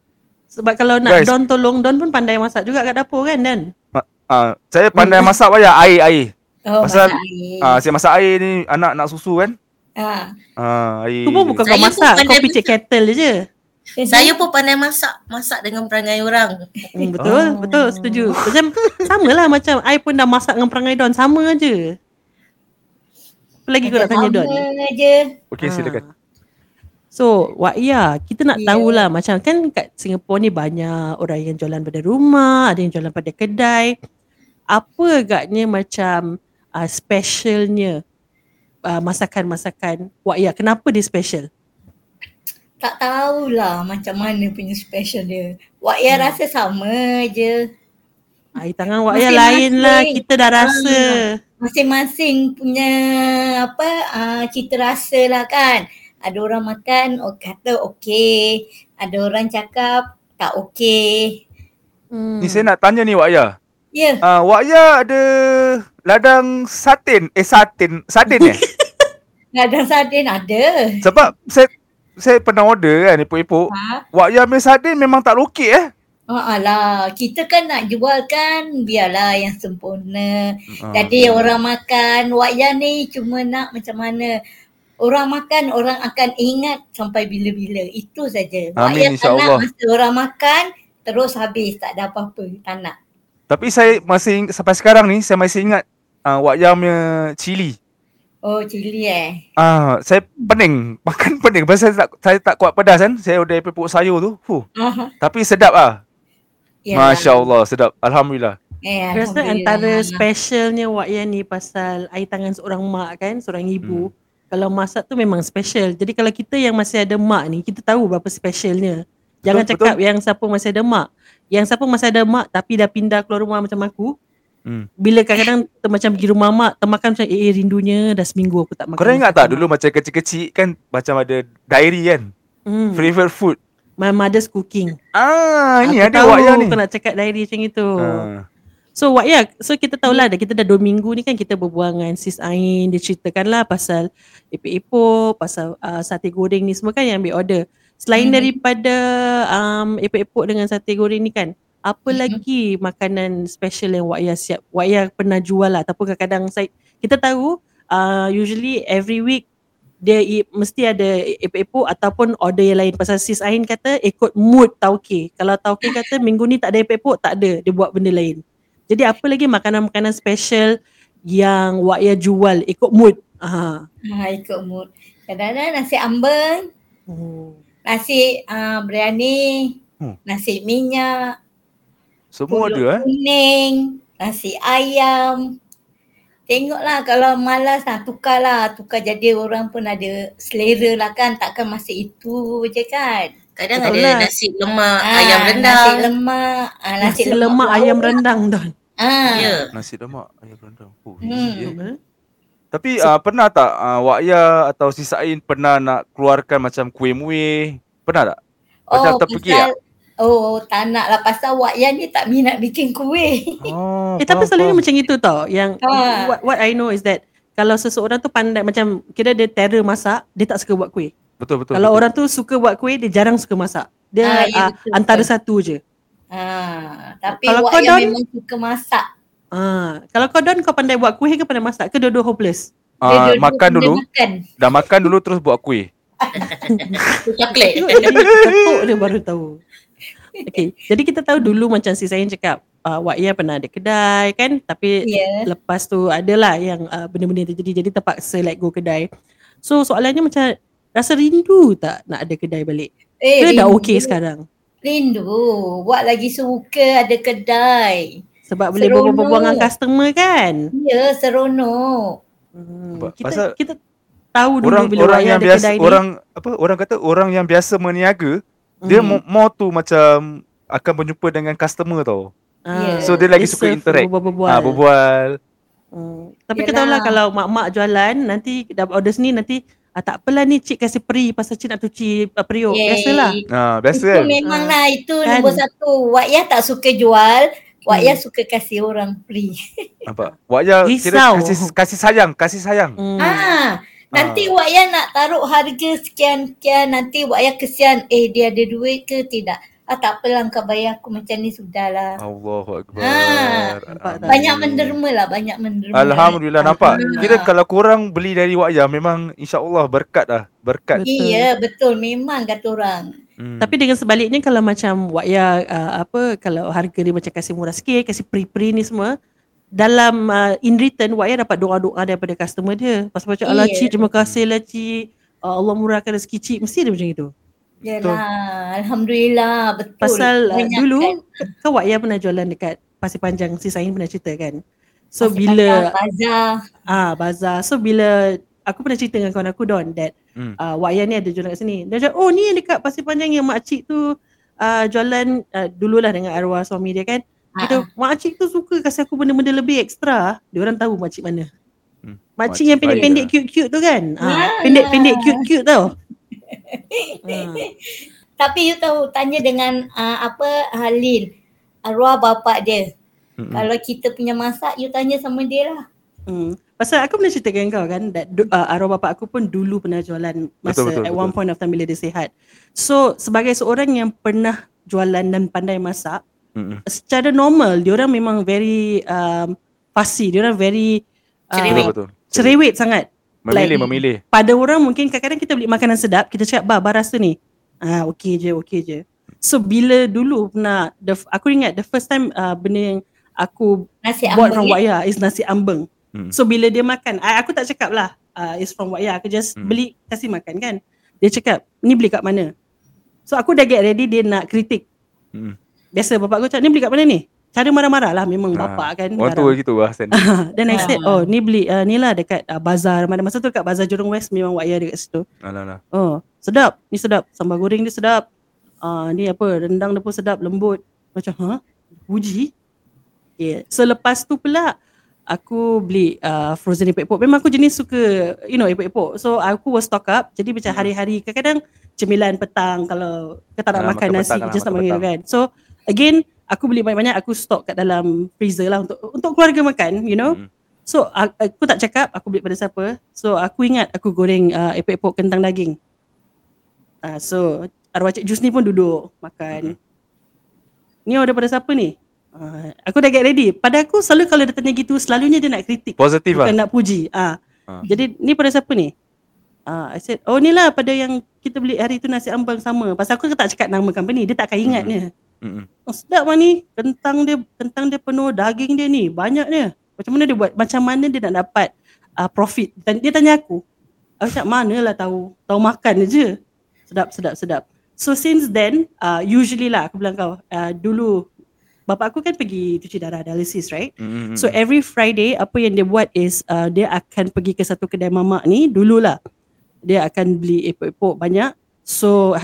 Sebab kalau nak Guys. Don tolong, Don pun pandai masak juga kat dapur kan Dan? Ah, saya pandai masak Wak ya air air. Oh, Pasal- masak air. Ah, saya masak air ni anak nak susu kan? Ah. Ah, air. Tu pun bukan kau Saya pun masak, kau pandai picit kettle je. Saya pun pandai masak. Masak dengan perangai orang. Hmm, betul, Oh. betul, setuju. Macam sama lah macam I pun dah masak dengan perangai Don, sama je. Apa lagi kau nak tanya Don? Sama je. Okey silakan. So, Wak Ya, kita nak Ya. tahulah macam kan kat Singapura ni banyak orang yang jualan pada rumah, ada yang jualan pada kedai. Apa agaknya macam uh, specialnya uh, masakan-masakan Wak Ya? Kenapa dia special? Tak tahulah macam mana punya special dia. Wak ya Hmm. rasa sama je. Air tangan Wak Ya lain lah, kita dah rasa. Masing-masing punya apa uh, cita rasa lah kan. Ada orang makan oh, kata okey. Ada orang cakap tak okey. Hmm. Ni saya nak tanya ni Wak Ya. Ya, Ah, Wak Ya ada ladang satin. Eh satin, sardin eh? ladang sardin ada. Sebab saya saya pernah order kan epok-epok. Ha? Wak Ya punya sardin memang tak lokek eh. Oh, alah, kita kan nak jual kan biarlah yang sempurna. Ah. Jadi orang makan wayang ni cuma nak macam mana. Orang makan orang akan ingat sampai bila-bila. Itu saja. Amin, Wayang tak nak insyaAllah. masa orang makan terus habis tak ada apa-apa. Tak nak. Tapi saya masih sampai sekarang ni saya masih ingat ah, Wak Ya punya cili. Oh cili eh. Ah, saya pening, makan pening. Pasal saya tak saya tak kuat pedas kan. Saya order epok sayur tu. Huh. Aha. Tapi sedap ah. Yalah. Masya-Allah, sedap. Alhamdulillah. Eh, rasa antara specialnya Wak Yan ni pasal air tangan seorang mak kan, seorang ibu. Kalau masak tu memang special. Jadi kalau kita yang masih ada mak ni, kita tahu berapa specialnya. Jangan Betul, cakap yang siapa masih ada mak. Yang siapa masih ada mak tapi dah pindah keluar rumah macam aku. Hmm. Bila kadang-kadang ter- macam pergi rumah mak, termakan macam eh, eh rindunya dah seminggu aku tak makan. Korang ingat tak dulu macam kecil-kecil kan macam ada diary kan? mak. Hmm. Favorite food. My mother's cooking. Ah, ni Aku ada tahu Ya ni. kau nak cakap diary macam itu. Ah. So Wak Ya, so kita tahulah dah kita dah dua minggu ni kan kita berbual dengan Sis Ain, dia ceritakan lah pasal epok-epok, pasal uh, sate goreng ni semua kan yang ambil order. Selain Mhm. daripada um, epok-epok dengan sate goreng ni kan, apa Mhm. lagi makanan special yang Wak Ya siap, Wak Ya pernah jual lah ataupun kadang-kadang saya, kita tahu uh, usually every week dia i- mesti ada epok-epok ataupun order yang lain pasal sis Ain kata ikut mood tauke. Kalau tauke kata minggu ni tak ada epok-epok, tak ada, dia buat benda lain. Jadi apa lagi makanan-makanan special yang Wak Ya jual ikut mood? Ha. Ha, ikut mood. Kadang-kadang nasi ambeng, Hmm. nasi uh, biryani, Hmm. nasi minyak. Semua ada eh. kuning, nasi ayam. Tengoklah kalau malas lah tukarlah. Tukar jadi orang pun ada selera lah kan. Takkan masih itu je kan. Kadang Betul ada lah. nasi lemak, Ah, ayam rendang. Nasi lemak. Ah, Nasi, lemak ayam rendang Don. Ah. Ya. Nasi lemak ayam rendang. Oh, Hmm. easy, eh. Tapi uh, pernah tak uh, Wak Ya atau si Sain pernah nak keluarkan macam kuih muih? Pernah tak? Macam Oh, terfikir pasal, oh tak nak lah. Pasal Wak Yan ni tak minat bikin kuih. Oh, Eh tapi selalunya macam itu tau. Yang Ah. what, what I know is that kalau seseorang tu pandai macam kira dia terror masak, dia tak suka buat kuih. betul betul. kalau betul. orang tu suka buat kuih, dia jarang suka masak. Dia Ah, ya, ah, betul, antara betul. satu je. Ah, tapi Kalau Wak kau, Yan Don? memang suka masak. Ah, kalau kau Don kau pandai buat kuih ke pandai masak ke dua-dua hopeless? Dia Ah, dua-dua makan dulu, Makan. dah makan dulu terus buat kuih. Coklat. Tengok dia baru tahu. Okay, jadi kita tahu dulu macam si Sain cakap, uh, Wak Ya pernah ada kedai kan, tapi Ya. lepas tu adalah yang uh, benda-benda yang terjadi, jadi terpaksa let go kedai. So soalannya macam rasa rindu tak nak ada kedai balik? Eh, Ke dah rindu. okey sekarang? Rindu. Wak lagi suka ada kedai. Sebab boleh Seronok. berbual dengan customer kan? Ya, seronok. Hmm, kita pasal kita tahu dulu Orang bila orang Ya yang ada biasa kedai ni. orang apa orang kata orang yang biasa meniaga dia Hmm. mo- more tu macam akan berjumpa dengan customer tau. Ah, Ya. So dia lagi dia suka interact. Berbual. Ah berbual. Hmm. Tapi Yelah. kita tahu lah kalau mak-mak jualan nanti dapat order sini nanti ah, tak apalah ni cik kasih peri pasal cik nak cuci uh, periuk. Yeay. Biasalah. Ah biasa Itu kan. memang lah itu Kan? nombor satu. Wak Ya tak suka jual. Wak Hmm. Ya suka kasih orang free. Nampak. Wak Ya kira Risau. kasih kasih sayang, kasih sayang. Hmm. Ah, nanti Wak Ya nak taruh harga sekian-sekian. Nanti Wak Ya kesian. Eh dia ada duit ke tidak? Ah tak apalah kau bayar aku macam ni sudahlah. Allahu akbar. Ah, nampak? Banyak menderma lah. Banyak menderma. Alhamdulillah nampak. Alhamdulillah. Kira kalau korang beli dari Wak Ya memang insya-Allah berkat lah, berkat. Betul. Iya betul. Memang kata orang. Hmm. Tapi dengan sebaliknya kalau macam Wak Ya uh, apa kalau harga dia macam kasih murah sikit, kasih pre-pre ni semua dalam uh, in return Wak Ya dapat doa-doa daripada customer dia. Pasal macam Allah cik terima kasih lah cik. Uh, Allah murahkan rezeki cik. Mesti dia macam itu. Yalah. Alhamdulillah. Betul. Pasal uh, Banyak dulu kan. kan Wak Ya pernah jualan dekat Pasir Panjang. Si Sain pernah cerita kan. So Pasir bila Panjang, Bazar. ah bazar. So bila aku pernah cerita dengan kawan aku Don that Hmm. uh, Wak Yan ni ada jualan kat sini. Dia cakap, oh ni yang dekat Pasir Panjang yang makcik tu uh, jualan uh, dululah dengan arwah suami dia kan. Dia Ah, kata, makcik tu suka kasih aku benda-benda lebih ekstra. Dia orang tahu makcik mana. Hmm, Makcik makcik yang pendek-pendek lah. cute-cute tu kan. Ah. Ah, pendek-pendek cute-cute tau. Ah. Tapi you tahu tanya dengan uh, apa Halil arwah bapak dia. Mm-mm. Kalau kita punya masak you tanya sama dia lah. Hmm. Pasal aku pernah cerita dengan kau kan that uh, arwah bapak aku pun dulu pernah jualan masa Betul, betul, at betul. one point of time bila dia sihat. So sebagai seorang yang pernah jualan dan pandai masak, Mm-mm. secara normal dia orang memang very um, fussy, dia orang very uh, Cerewet. Betul betul. cerewet sangat. Memilih Like- memilih. Pada orang mungkin kadang-kadang kita beli makanan sedap, kita cakap, "Bah, bah rasa ni." Ah, okey je, okey je. So bila dulu pernah the, aku ingat the first time uh, benda yang aku Nasi buat from. Waya is nasi ambeng. Hmm. So bila dia makan, I, aku tak cakap lah uh, is from Waya. Aku just Hmm. beli kasih makan kan. Dia cakap, ni beli kat mana? So aku dah get ready dia nak kritik. Mm. Biasa bapak aku cakap, ni beli kat mana ni? Cara marah-marah lah memang Ah, bapak kan. Orang tua gitu lah. Then I Ah. said, oh ni beli, uh, ni lah dekat uh, bazar. Mana masa tu dekat bazar Jurong West memang Waya dekat situ. Alah lah. Oh, sedap. Ni sedap. Sambal goreng dia sedap. Ah, ni apa, rendang dia pun sedap, lembut. Macam, ha? Puji? Yeah. So lepas tu pula, aku beli uh, frozen epok-epok. Memang aku jenis suka, you know, epok-epok. So aku will stock up. Jadi macam Hmm. hari-hari, kadang-kadang cemilan petang kalau kita tak nak Ah, makan makan nasi, petang lah, just nak makan kan. So again, aku beli banyak-banyak, aku stock kat dalam freezer lah untuk untuk keluarga makan, you know. Mm. So aku tak cakap aku beli pada siapa. So aku ingat aku goreng uh, epok-epok kentang daging. Uh, so arwah Cik Jus ni pun duduk makan. Ni order pada siapa ni? Uh, aku dah get ready. Pada aku selalu kalau dia tanya gitu selalunya dia nak kritik. Positif bukan lah. nak puji. Ah. Ah. Jadi ni pada siapa ni? Ah, I said, oh ni lah pada yang kita beli hari tu nasi ambang sama. Pasal aku tak cakap nama company, dia tak akan ingat Hmm. Dia. Mm-mm. Oh, sedap lah ni. Kentang dia kentang dia penuh, daging dia ni banyaknya. Macam mana dia buat? Macam mana dia nak dapat uh, profit? Dan dia tanya aku. Aku cakap mana lah tahu. Tahu makan je. Sedap, sedap, sedap. So since then, uh, usually lah aku bilang kau, uh, dulu bapak aku kan pergi cuci darah dialysis right Mm, mm, So every Friday apa yang dia buat is uh, dia akan pergi ke satu kedai mamak ni dululah. Dia akan beli epok-epok banyak. So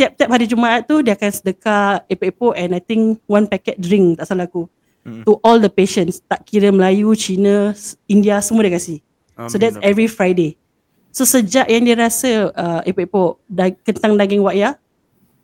tiap-tiap hari Jumaat tu dia akan sedekah epok-epok and I think one packet drink tak salah aku. Mm. To all the patients tak kira Melayu, Cina, India semua dia kasih. So Amin, that's amin. every Friday. So sejak yang dia rasa uh, epok-epok da- kentang daging wayah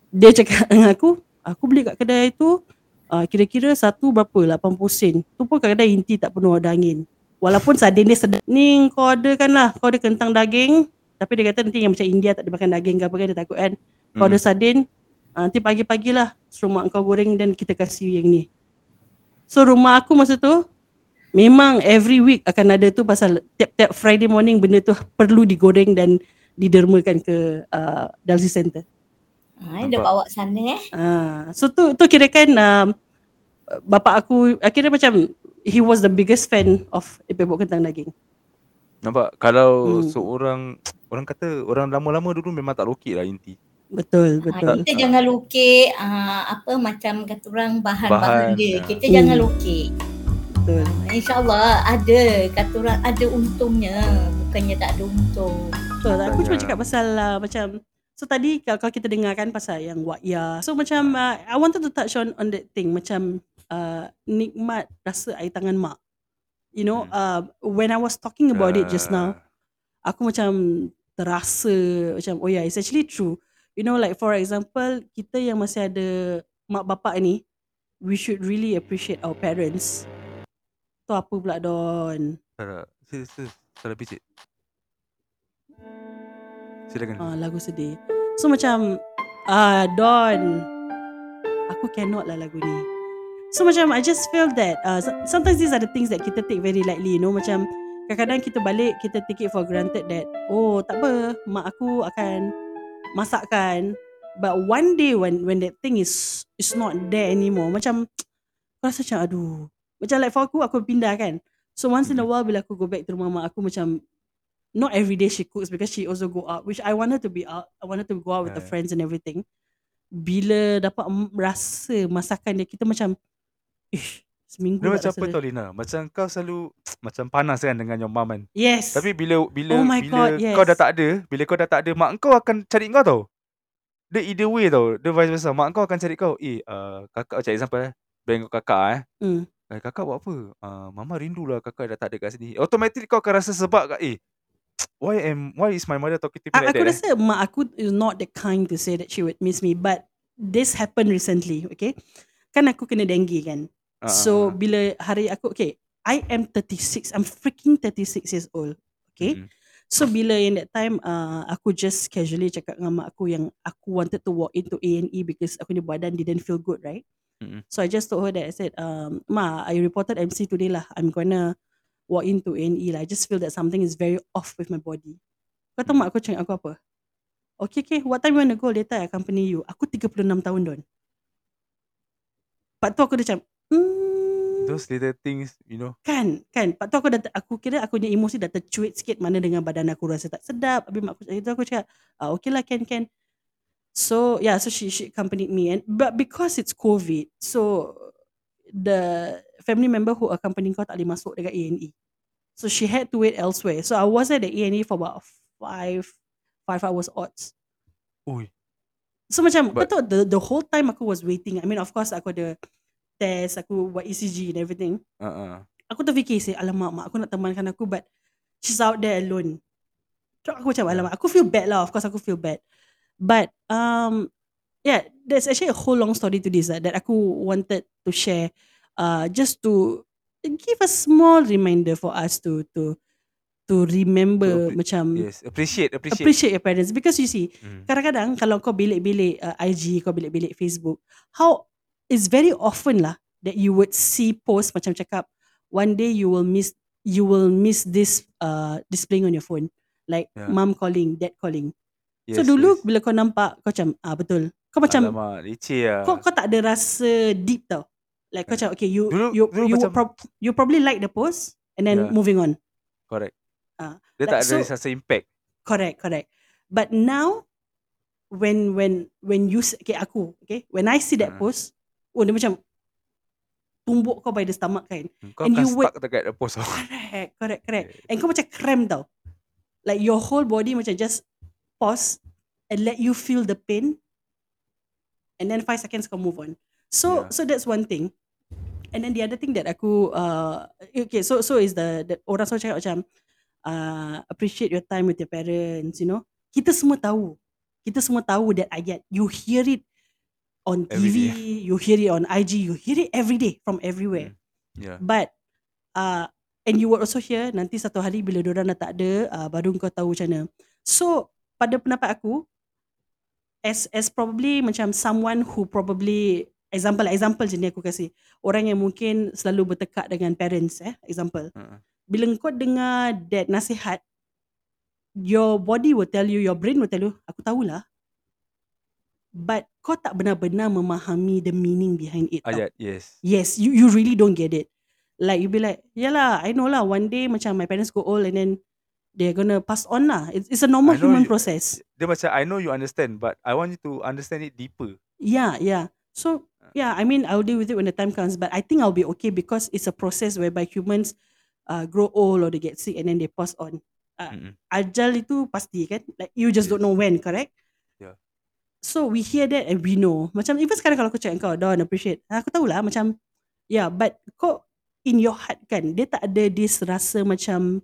dia cakap dengan aku, aku beli kat kedai tu uh, kira-kira satu berapa 80 sen. Tu pun kadang-kadang inti tak penuh ada angin. Walaupun sardin dia sedap. Ni kau orderkan lah. Kau ada kentang daging. Tapi dia kata nanti yang macam India tak ada makan daging ke apa kan. Dia takut kan. Kau Hmm. ada sardin. Uh, nanti pagi-pagi lah. Suruh mak kau goreng dan kita kasih yang ni. So rumah aku masa tu. Memang every week akan ada tu pasal tiap-tiap Friday morning benda tu perlu digoreng dan didermakan ke uh, dialysis center. Ha, dia Nampak. bawa sana eh. Ah, so tu tu kira kan um, bapa aku akhirnya macam he was the biggest fan of epok kentang daging. Nampak kalau Hmm. seorang orang kata orang lama-lama dulu memang tak lokek lah inti. Betul, Ha, betul. kita jangan lukik uh, apa macam kata orang bahan-bahan Bahan, dia. ya. Kita Hmm. jangan lukik. Betul. InsyaAllah ada kata orang ada untungnya. Bukannya tak ada untung. Betul. Aku cuma Banyak. cakap pasal uh, macam so tadi kalau, kalau kita dengarkan pasal yang wakya. So macam uh, I wanted to touch on on that thing macam uh, nikmat rasa air tangan mak. You know, uh, when I was talking about it just now, Ah, aku macam terasa macam oh yeah it's actually true you know like for example kita yang masih ada mak bapak ni we should really appreciate our parents. Tu apa pula Don? Sarah, sila, sila, Sarah Picit. Silakan. ah, lagu sedih. So macam ah Don aku cannot lah lagu ni. So macam I just feel that uh, so- sometimes these are the things that kita take very lightly you know. Macam kadang-kadang kita balik kita take it for granted that oh tak apa mak aku akan masakkan but one day when when that thing is is not there anymore macam aku rasa macam aduh. Macam like for aku aku pindah kan. So once in a while bila aku go back to rumah mak aku macam not every day she cooks because she also go out which I want her to be out I want her to go out with the Yeah. friends and everything. Bila dapat rasa masakan dia kita macam ish seminggu Dia tak macam rasa apa dia." tau Lina Macam kau selalu Macam panas kan dengan your mum kan yes Tapi bila bila Oh my bila God, kau dah yes. tak ada, bila kau dah tak ada, mak kau akan cari kau tau. Dia either way tau. Dia vice versa. Mak kau akan cari kau. Eh, uh, kakak macam example eh. Bang kau kakak eh. Hmm. Eh, kakak buat apa? Uh, mama rindu lah kakak dah tak ada kat sini. Automatically kau akan rasa sebab kat eh. Why am why is my mother talking to me like aku that? rasa mak aku is not the kind to say that she would miss me but this happened recently okay kan aku kena dengue kan So bila hari aku okay I am 36 I'm freaking 36 years old okay Mm-mm. so bila in that time uh, aku just casually cakap dengan mak aku yang aku wanted to walk into A&E because aku ni badan didn't feel good right Mm-mm. so I just told her that I said um, ma I reported MC today lah I'm gonna walk into A&E lah I just feel that something is very off with my body kau tahu mak aku cakap aku apa Okay, okay. What time you want to go? Later I accompany you. Aku 36 tahun, Don. Pak tu aku dah macam, hmm, Those little things, you know. kan, kan. Pak tu aku dah, aku kira aku punya emosi dah tercuit sikit mana dengan badan aku rasa tak sedap. Habis mak aku, itu aku cakap, ah, okay lah, can, can. So, yeah, so she, she accompanied me. And, but because it's COVID, so the family member who accompanied kau tak boleh masuk dekat A&E. So she had to wait elsewhere. So I was at the A&E for about five, five hours odds. Ui. So macam But- kau tahu the the whole time aku was waiting. I mean of course aku ada test, aku buat ECG and everything. Uh-uh. Aku terfikir say alamak mak aku nak temankan aku but she's out there alone. So aku macam alamak aku feel bad lah. Of course aku feel bad. But um yeah, there's actually a whole long story to this uh, that aku wanted to share uh just to give a small reminder for us to to to remember To appre- macam Yes, appreciate, appreciate. appreciate your parents because you see Mm. kadang-kadang kalau kau bilik-bilik uh, IG, kau bilik-bilik Facebook, how it's very often lah that you would see post macam cakap one day you will miss you will miss this uh displaying on your phone like Yeah. mom calling, dad calling. Yes, so dulu yes. bila kau nampak kau macam ah betul. Kau macam Alamak, leceh lah. kau kau tak ada rasa deep tau. Like kau macam okay you Dulu- you dulu you macam- prob- you probably like the post and then Yeah. moving on. Correct. Ah, Dia like, tak ada so- rasa impact. Correct, correct. But now, when when when you okay aku okay when I see that Ah. post, oh dia macam tumbuk kau by the stomach kan. Kau And akan you stuck dekat the post of Correct, correct, correct. Yeah. And kau macam cramp tau. Like your whole body macam just pause and let you feel the pain. And then five seconds kau move on. So Yeah. so that's one thing. And then the other thing that aku uh okay so so is the, the orang selalu cakap macam uh, appreciate your time with your parents, you know. Kita semua tahu. Kita semua tahu that ayat. You hear it on Every TV, you hear it on IG, you hear it every day from everywhere. Yeah. But uh, and you will also hear nanti satu hari bila diorang dah tak ada uh, baru kau tahu macam mana. So pada pendapat aku as as probably macam someone who probably example example je ni aku kasih orang yang mungkin selalu bertekak dengan parents eh example Uh-uh. bila kau dengar that nasihat your body will tell you your brain will tell you aku tahulah but kau tak benar-benar memahami the meaning behind it tau. Ayat, yes. Yes, you you really don't get it. Like you be like, yeah lah, I know lah. One day macam my parents go old and then they're gonna pass on lah. It's, it's a normal I know human you- process. Dia macam, I know you understand, but I want you to understand it deeper. Yeah, yeah. So yeah, I mean I'll deal with it when the time comes. But I think I'll be okay because it's a process whereby humans uh, grow old or they get sick and then they pass on. Uh, Mm-mm. Ajal itu pasti kan? Like you just don't Yes. know when, correct? Yeah. So we hear that and we know. Macam even sekarang kalau aku cakap kau, don't appreciate. Aku tahulah macam, yeah, but kau in your heart kan, dia tak ada this rasa macam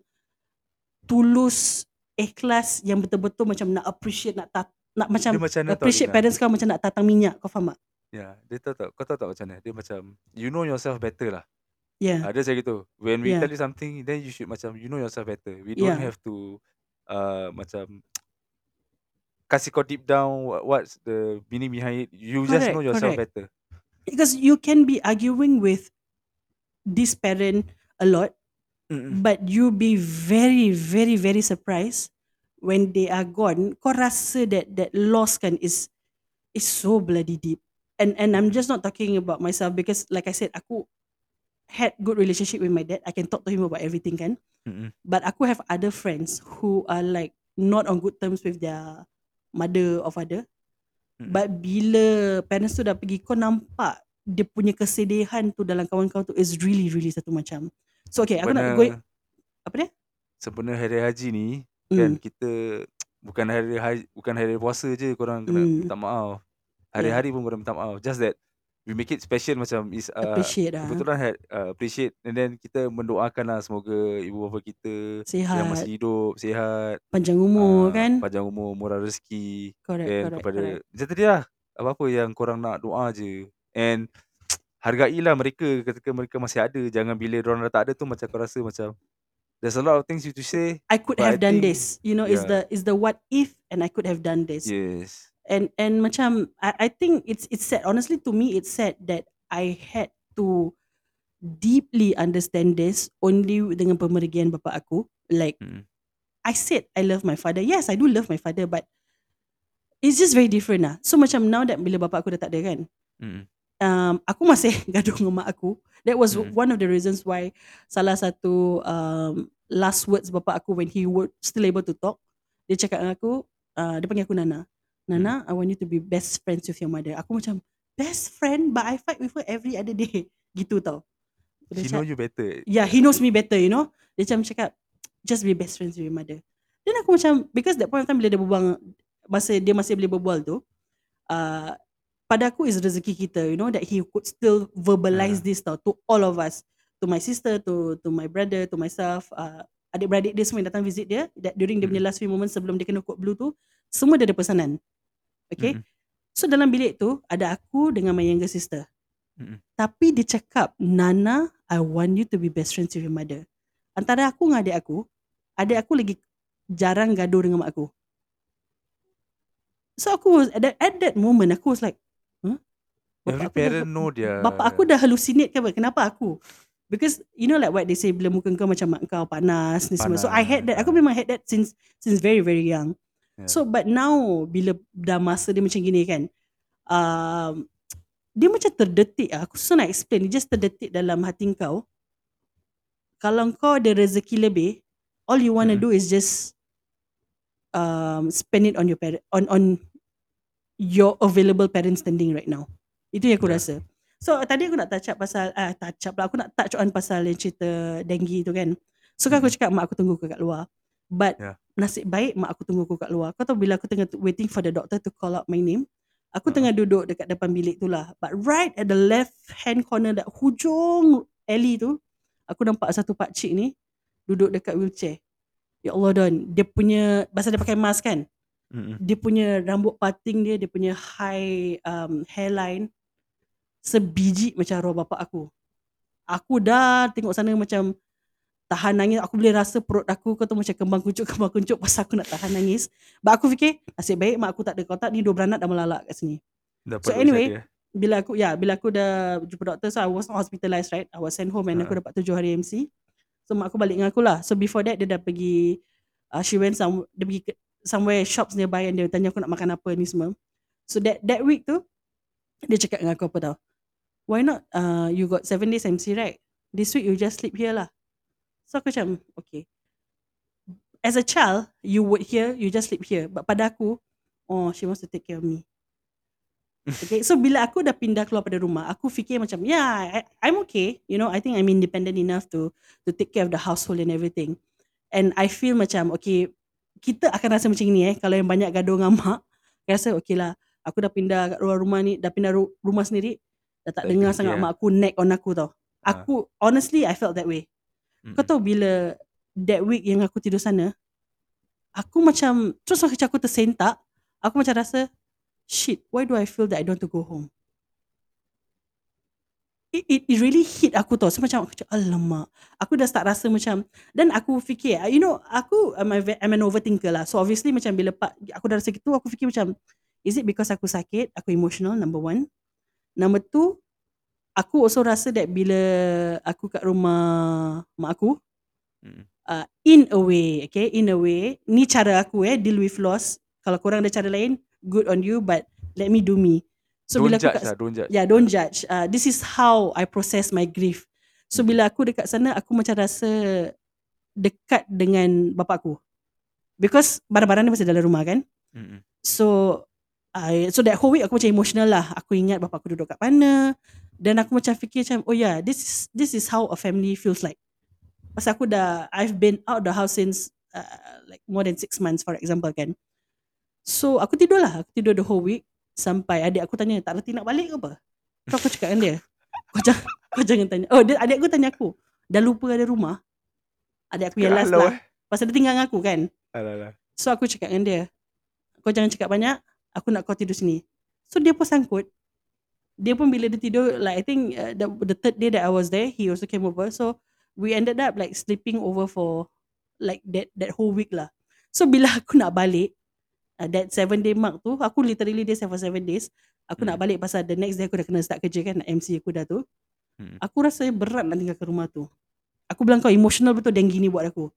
tulus, ikhlas yang betul-betul macam nak appreciate, nak tak, nak macam Dia macam appreciate Lina? parents kau macam nak tatang minyak. Kau faham tak? Ya, dia tahu tak, kau tahu tak macam mana? Dia macam, you know yourself better lah. Yeah. Ada macam gitu. When we Yeah. tell you something, then you should macam, you know yourself better. We don't Yeah. have to, uh, macam, kasih kau deep down what, what's the meaning behind it. You just Correct, know yourself correct. better. Because you can be arguing with this parent a lot, Mm-mm. but you be very, very, very surprised when they are gone. Kau rasa that that loss kan is is so bloody deep. And and I'm just not talking about myself because like I said, aku had good relationship with my dad. I can talk to him about everything kan. Mm-mm. But aku have other friends who are like not on good terms with their mother or father. Mm-mm. But bila parents tu dah pergi, kau nampak dia punya kesedihan tu dalam kawan kau tu is really really satu macam. So okay, aku nak Sempena- go apa dia? Sempena hari haji ni, Hmm. kan kita bukan hari haji, bukan hari puasa je korang kena Hmm. minta maaf. Hari-hari pun korang minta maaf. Just that we make it special macam is uh, Appreciate lah. kebetulan had uh, appreciate and then kita mendoakan lah semoga ibu bapa kita yang Sihat, masih hidup sihat panjang umur ah, kan? panjang umur murah rezeki Correct, and correct, kepada correct. macam tadi lah apa-apa yang korang nak doa je and hargailah mereka ketika mereka masih ada jangan bila orang dah tak ada tu macam kau rasa macam there's a lot of things you to say I could but I have done think- this. You know, is yeah. the is the what if and I could have done this. yes and and macam I, I think it's it's sad honestly to me it's sad that I had to deeply understand this only dengan pemergian bapa aku like Mm. I said I love my father yes I do love my father but it's just very different lah so macam now that bila bapa aku dah tak ada kan Mm. um, aku masih gaduh dengan mak aku. That was Mm. one of the reasons why salah satu um, last words bapa aku when he would still able to talk, dia cakap dengan aku, uh, dia panggil aku Nana. Nana, I want you to be best friends with your mother. Aku macam, best friend? But I fight with her every other day. Gitu tau. Dia he cakap, know you better Yeah, he knows me better, you know. Dia macam cakap, just be best friends with your mother. Then aku macam, because that point of time bila dia berbual, masa dia masih boleh berbual tu, uh, pada aku is rezeki kita, you know, that he could still verbalize Ah. this tau, to all of us. To my sister, to to my brother, to myself, uh, adik-beradik dia semua yang datang visit dia, that during dia punya Mm. last few moments sebelum dia kena code blue tu, semua dia ada pesanan. Okay? Mm-mm. So dalam bilik tu, ada aku dengan my younger sister. Mm-mm. Tapi dia cakap, Nana, I want you to be best friends with your mother. Antara aku dengan adik aku, adik aku lagi jarang gaduh dengan mak aku. So aku was, at that, at that moment, aku was like, huh? every aku dah- parent know dia Bapak aku dah hallucinate ke apa? Kenapa aku? Because you know like what they say bila muka kau macam mak kau panas ni semua. So I had that. Aku Panas. memang had that since since very very young. Yeah. So but now bila dah masa dia macam gini kan. Um, dia macam terdetik lah. Aku susah nak explain. Dia just terdetik dalam hati kau. Kalau kau ada rezeki lebih, all you want to Mm-mm. do is just um, spend it on your parent on on your available parent standing right now. Itu yang aku Yeah. rasa. So tadi aku nak touch up pasal ah touch up lah aku nak touch on pasal yang cerita dengue tu kan. So kan aku Mhm. cakap mak aku tunggu aku kat luar. But Ya. nasib baik mak aku tunggu aku kat luar. Kau tahu bila aku tengah waiting for the doctor to call out my name, aku Ha. tengah duduk dekat depan bilik tu lah. But right at the left hand corner that hujung alley tu, aku nampak satu pak cik ni duduk dekat wheelchair. Ya Allah Don, dia punya pasal dia pakai mask kan. Mm-mm. Dia punya rambut parting dia, dia punya high um, hairline sebiji macam arwah bapak aku. Aku dah tengok sana macam tahan nangis. Aku boleh rasa perut aku kau tu macam kembang kuncup kembang kuncup pasal aku nak tahan nangis. But aku fikir nasib baik mak aku tak ada kotak ni dua beranak dah melalak kat sini. Dapat So anyway, dia. bila aku ya bila aku dah jumpa doktor so I was not hospitalized right I was sent home and Ha. aku dapat tujuh hari MC so mak aku balik dengan aku lah so before that dia dah pergi uh, she went some dia pergi ke, somewhere shops nearby and dia tanya aku nak makan apa ni semua so that that week tu dia cakap dengan aku apa tau why not uh, you got seven days MC right this week you just sleep here lah so aku macam okay as a child you would hear you just sleep here but pada aku oh she wants to take care of me Okay, so bila aku dah pindah keluar pada rumah, aku fikir macam, yeah, I, I'm okay. You know, I think I'm independent enough to to take care of the household and everything. And I feel macam, okay, kita akan rasa macam ni eh, kalau yang banyak gaduh dengan mak, rasa okay lah, aku dah pindah kat luar rumah ni, dah pindah ru- rumah sendiri, dah tak Tak dengar ikut sangat mak aku nag on aku tau. Ah. Aku, honestly, I felt that way. Mm-mm. Kau tahu bila that week yang aku tidur sana, aku macam, terus macam aku tersentak, aku macam rasa, shit, why do I feel that I don't want to go home? It, it, it really hit aku tau. So macam, aku macam, alamak. Aku dah start rasa macam, dan aku fikir, you know, aku, I'm, a, I'm an overthinker lah. So obviously macam bila pak, aku dah rasa gitu, aku fikir macam, is it because aku sakit, aku emotional, number one. Number two, aku also rasa that bila aku kat rumah mak aku, Mm. uh, in a way, okay, in a way, ni cara aku eh, deal with loss. Kalau korang ada cara lain, good on you, but let me do me. So don't bila aku judge kat, lah, don't judge. yeah, don't judge. Uh, this is how I process my grief. So bila aku dekat sana, aku macam rasa dekat dengan bapak aku. Because barang-barang dia masih dalam rumah kan. Mm-mm. So I, so that whole week aku macam emotional lah. Aku ingat bapak aku duduk kat mana. Dan aku macam fikir macam, oh yeah, this is, this is how a family feels like. Pasal aku dah, I've been out the house since uh, like more than six months for example kan. So aku tidur lah. Aku tidur the whole week. Sampai adik aku tanya, tak reti nak balik ke apa? So aku cakap dengan dia, kau jangan, kau jangan tanya. Oh, dia, adik aku tanya aku, dah lupa ada rumah? Adik aku yang last lah. Pasal dia tinggal dengan aku kan. So aku cakap dengan dia, kau jangan cakap banyak, aku nak kau tidur sini. So dia pun sangkut. Dia pun bila dia tidur, like I think uh, the, the third day that I was there, he also came over. So we ended up like sleeping over for like that that whole week lah. So bila aku nak balik, uh, that seven day mark tu, aku literally dia for seven days. Aku nak Hmm. balik pasal the next day aku dah kena start kerja kan, MC aku dah tu. Hmm. Aku rasa berat nak tinggal ke rumah tu. Aku bilang kau emotional betul dan gini buat aku.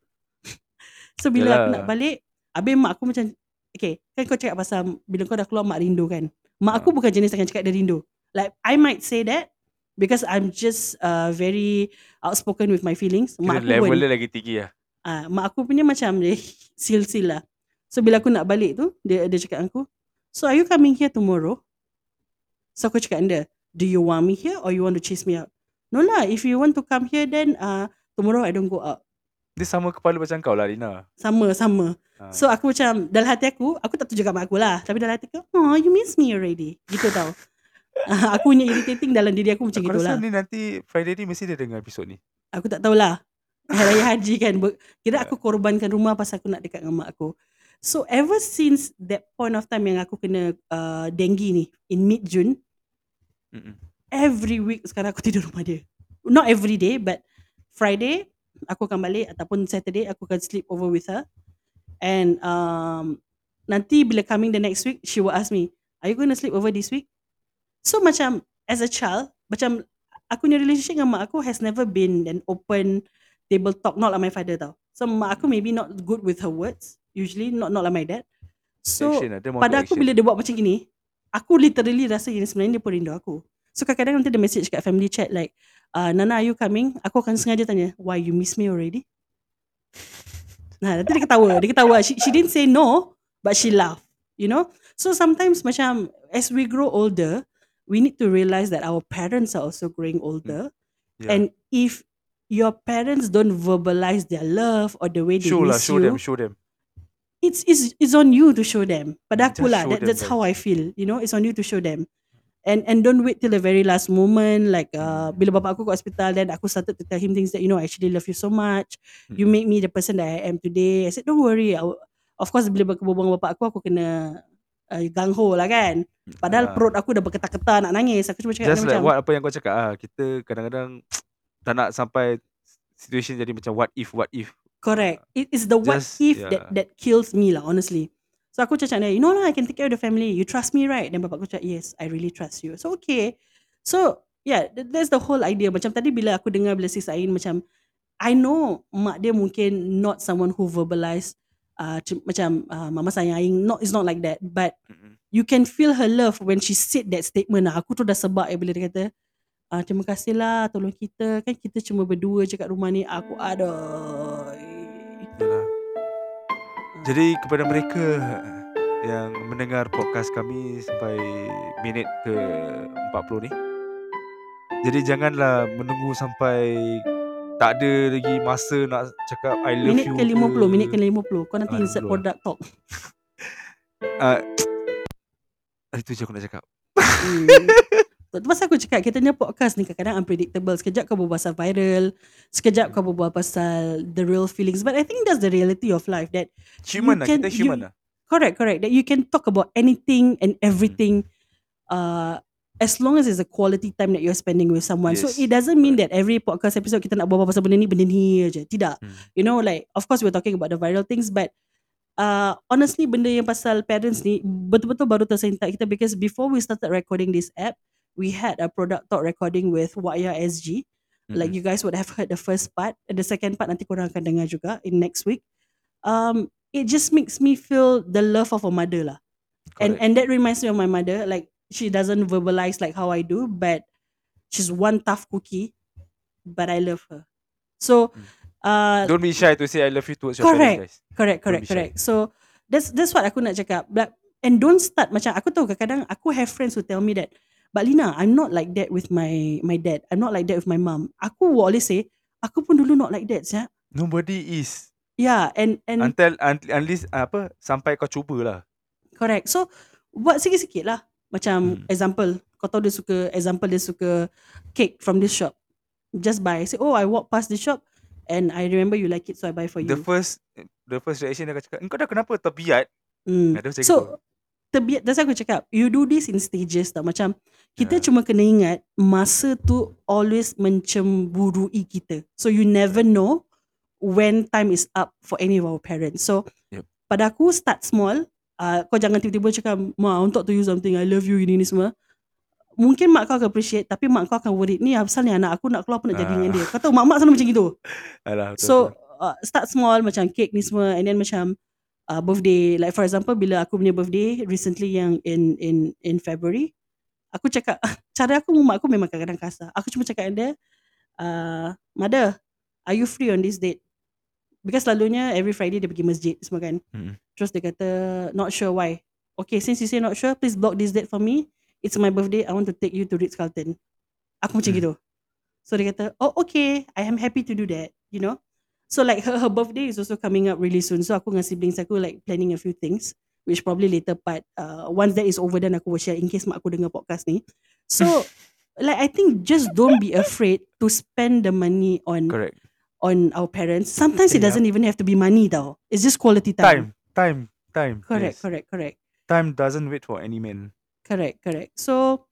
so bila aku Yalah. nak balik, habis mak aku macam, okay, kan kau cakap pasal bila kau dah keluar mak rindu kan. Mak aku Ha. bukan jenis akan cakap dia rindu. Like I might say that because I'm just uh, very outspoken with my feelings. Kira Mak aku level pun, dia lagi tinggi lah. ah, mak aku punya macam dia sil-sil lah. So bila aku nak balik tu, dia dia cakap aku, so are you coming here tomorrow? So aku cakap dia, do you want me here or you want to chase me out? No lah, if you want to come here then uh, tomorrow I don't go out. Dia sama kepala macam kau lah, Lina. Sama, sama. Ha. So aku macam, dalam hati aku, aku tak tunjuk kat mak aku lah. Tapi dalam hati aku, oh you miss me already. Gitu tau. Aku punya irritating dalam diri aku macam aku gitu rasa lah. ni nanti Friday ni mesti dia dengar episod ni. Aku tak tahulah. Hari Raya Haji kan. ber- Kira Ya. aku korbankan rumah pasal aku nak dekat dengan mak aku. So ever since that point of time yang aku kena uh, dengue ni, in mid-June, Mm-mm. every week sekarang aku tidur rumah dia. Not every day, but Friday aku akan balik ataupun Saturday aku akan sleep over with her. And um, nanti bila coming the next week, she will ask me, are you going to sleep over this week? So macam as a child, macam aku punya relationship dengan mak aku has never been an open table talk, not like my father tau. So mak aku maybe not good with her words, usually not not like my dad. So action lah. Pada aku action. bila dia buat macam gini, aku literally rasa yang sebenarnya dia pun rindu aku. So kadang-kadang nanti dia message kat family chat like, uh, Nana are you coming? Aku akan sengaja tanya, why you miss me already? Nah, nanti dia ketawa. Dia ketawa. She, she didn't say no, but she laugh. You know? So sometimes macam as we grow older, we need to realize that our parents are also growing older Yeah. and if your parents don't verbalize their love or the way they show lah, miss show you them, show them. it's, it's it's on you to show them. Pada aku Just lah, that, them, that's how I feel. You know, it's on you to show them. And and don't wait till the very last moment. Like uh, Hmm. bila bapak aku kat hospital, then aku started to tell him things that you know I actually love you so much. You Mm-mm. make me the person that I am today. I said don't worry. I, of course bila berbual dengan bapak aku, aku kena uh, gang ho lah kan. Padahal Ah. perut aku dah berketar-ketar nak nangis. Aku cuma cakap Just like macam what apa yang kau cakap ah, kita kadang-kadang tak nak sampai situation jadi macam what if what if. Correct. It is the what Just- if yeah. that that kills me lah, honestly. So aku cakap dia, you know lah, I can take care of the family. You trust me, right? Dan bapak aku cakap, yes, I really trust you. So okay. So yeah, th- that's the whole idea. Macam tadi bila aku dengar bila sis Ain macam, I know mak dia mungkin not someone who verbalize uh, macam uh, mama sayang. Not, it's not like that. But you can feel her love when she said that statement lah. Aku tu dah sebab ya bila dia kata, ah, terima kasih lah tolong kita. Kan kita cuma berdua je kat rumah ni. Aku. Yalah. Jadi kepada mereka yang mendengar podcast kami sampai minit ke 40 ni. Jadi janganlah menunggu sampai tak ada lagi masa nak cakap I love Minit you. ke 50, minit ke 50. Kau nanti Ah, insert 50. product talk. Uh, itu je aku nak cakap. Hmm. Tu pasal aku cakap kita ni podcast ni kadang-kadang unpredictable. Sekejap kau berbual pasal viral, sekejap kau berbual pasal the real feelings. But I think that's the reality of life that Human lah, can- kita you- human lah. correct, correct. That you can talk about anything and everything uh, as long as it's a quality time that you're spending with someone. So Yes, it doesn't mean that every podcast episode kita nak berbual pasal benda ni, benda ni je. Tidak. Hmm. You know, like of course we're talking about the viral things, but uh, honestly benda yang pasal parents ni betul-betul baru tersentak kita because before we started recording this app, we had a product talk recording with Waya SG. Like Mm-mm. you guys would have heard the first part. The second part nanti korang akan dengar juga in next week. Um, it just makes me feel the love of a mother lah. And Correct. and that reminds me of my mother. Like she doesn't verbalize like how I do, but she's one tough cookie. But I love her. So, uh, Don't be shy to say I love you towards your Correct. parents, guys. correct, correct, correct. So that's that's what aku nak cakap. But and don't start macam aku tahu kadang-kadang aku have friends who tell me that, but Lina, I'm not like that with my my dad. I'm not like that with my mom. Aku will always say, aku pun dulu not like that, ya. Nobody is Yeah, and and until un- at least uh, apa sampai kau cuba lah. Correct. So buat sikit-sikit lah. Macam Hmm. example, kau tahu dia suka example dia suka cake from this shop. Just buy. Say, oh I walk past the shop and I remember you like it so I buy for The you. first the first reaction dia akan cakap, "Engkau dah kenapa terbiat?" Hmm. Gitu. So terbiat that's why aku cakap you do this in stages tau macam kita Yeah. cuma kena ingat masa tu always mencemburui kita so you never know when time is up for any of our parents so Yep. pada aku start small uh, kau jangan tiba-tiba cakap ma I want to you something I love you ini ni semua mungkin mak kau akan appreciate tapi mak kau akan worried ni asal ni anak aku nak keluar apa nak jadi Ah. dengan dia kau tahu mak-mak selalu macam gitu Alah, betul, So uh, start small macam cake ni semua and then macam uh, birthday like for example bila aku punya birthday recently yang in in in February aku cakap cara aku mak aku memang kadang-kadang kasar. Aku cuma cakap dengan dia uh, mother are you free on this date? Because selalunya every Friday dia pergi masjid semua kan. Mm-mm. Terus dia kata not sure why. Okay since you say not sure please block this date for me. It's my birthday I want to take you to Ritz Carlton. Aku macam Hmm. gitu. So dia kata, oh okay, I am happy to do that, you know. So like her, her birthday is also coming up really soon. So aku dengan siblings aku like planning a few things, which probably later part. Uh, once that is over, then aku will share in case mak aku dengar podcast ni. So like I think just don't be afraid to spend the money on Correct. On our parents. Sometimes it doesn't even have to be money though. It's just quality time. Time, time, time. Correct, yes. correct, correct. Time doesn't wait for any man. Correct, correct. So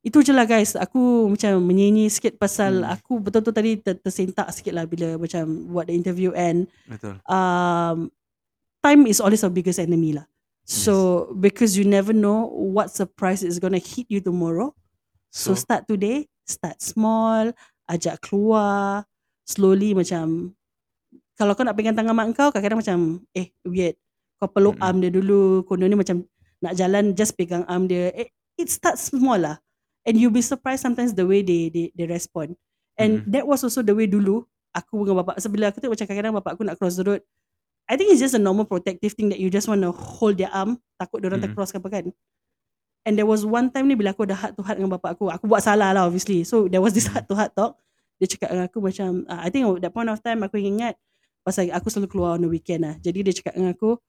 itu je lah guys. Aku macam menyanyi sikit pasal Hmm. aku betul-betul tadi ter- tersentak sikit lah bila macam buat the interview and Betul. um, time is always our biggest enemy lah. So because you never know what surprise is gonna hit you tomorrow. So, So, start today, start small, ajak keluar, slowly macam kalau kau nak pegang tangan mak kau kadang-kadang macam eh weird. Kau peluk Mm-mm. arm dia dulu, konon ni macam nak jalan just pegang arm dia. It, it starts small lah. And you'll be surprised sometimes the way they they, they respond. And Mm-mm. that was also the way dulu aku dengan bapak sebila aku tengok macam kadang-kadang bapak aku nak cross the road. I think it's just a normal protective thing that you just want to hold their arm takut dia orang Mm-mm. tercross ke apa kan. And there was one time ni bila aku ada heart to heart dengan bapak aku. Aku buat salah lah obviously. So there was this Hmm. heart to heart talk. Dia cakap dengan aku macam, uh, I think that point of time aku ingat pasal aku selalu keluar on the weekend lah. Jadi dia cakap dengan aku,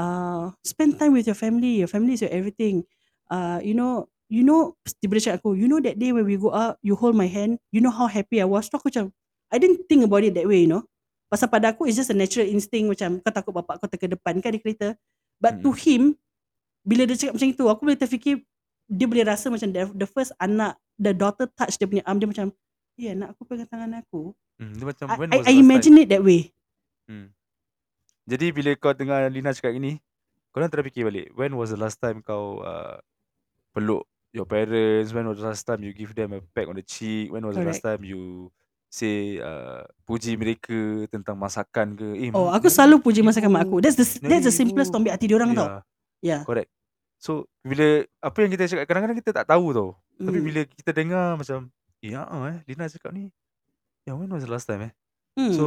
uh, spend time with your family. Your family is your everything. Uh, you know, you know, tiba dia cakap aku, you know that day when we go out, you hold my hand, you know how happy I was. So aku macam, I didn't think about it that way, you know. Pasal pada aku, it's just a natural instinct macam kau takut bapak kau terkedepan kan di kereta. But to Mm. him, bila dia cakap macam itu, aku boleh terfikir dia boleh rasa macam the, the first anak, the daughter touch dia punya arm, dia macam, ya anak aku pegang tangan aku. Hmm, dia macam I, when I, was I the last imagine it that way. time? Hmm. Jadi bila kau dengar Lina cakap gini, kau orang terfikir balik, when was the last time kau uh, peluk your parents, when was the last time you give them a peck on the cheek, when was the last time you say uh, puji mereka tentang masakan ke. Eh, Oh, aku nenek selalu puji masakan mak aku. That's the that's the simplest ibu. to ambil hati dia orang tau. Yeah, Yeah. correct. So, bila apa yang kita cakap kadang-kadang kita tak tahu tau. Tapi Mm. bila kita dengar macam, ah, eh Lina cakap ni, yeah, when was the last time eh? Hmm. So,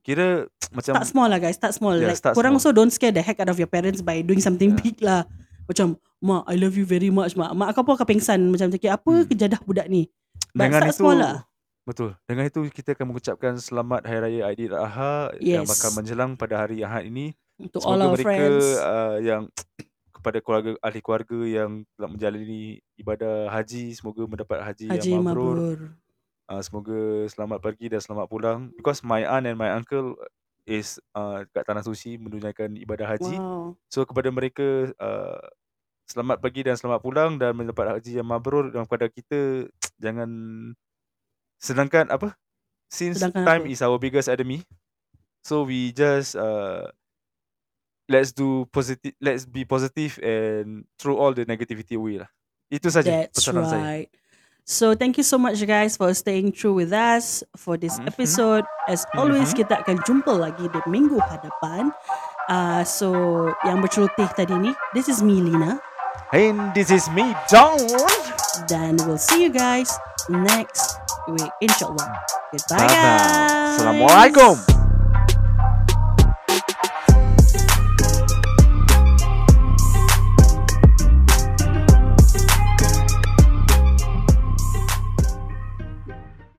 kira macam start small lah guys, start small. Yeah, like start korang small. also don't scare the heck out of your parents by doing something Yeah. big lah. Macam, mak, I love you very much, mak. Mak aku pun akan pengsan. Macam cakap, apa Hmm. kejadah budak ni? But dengan start itu small lah. betul. Dengan itu kita akan mengucapkan selamat hari raya Aidiladha yang Yes. bakal menjelang pada hari Ahad ini. Untuk all Semoga our mereka friends. uh, yang kepada keluarga ahli keluarga yang telah menjalani ibadah haji semoga mendapat haji, Haji yang mabrur. Mabrur. Uh, semoga selamat pergi dan selamat pulang because my aunt and my uncle is uh, kat tanah suci menunaikan ibadah haji. Wow. So kepada mereka uh, selamat pergi dan selamat pulang dan mendapat haji yang mabrur dan kepada kita jangan sedangkan apa since Sedangkan time apa? is our biggest enemy so we just uh, let's do positive let's be positive and throw all the negativity away lah. Itu saja That's pesanan saya. right. So thank you so much guys for staying true with us for this Mhm. episode. As always Mhm. kita akan jumpa lagi di minggu hadapan. Uh, so yang berceloteh tadi ni, this is me Lina And this is me, John. dan we'll see you guys next week insyaallah. Goodbye Bye-bye. guys. Assalamualaikum.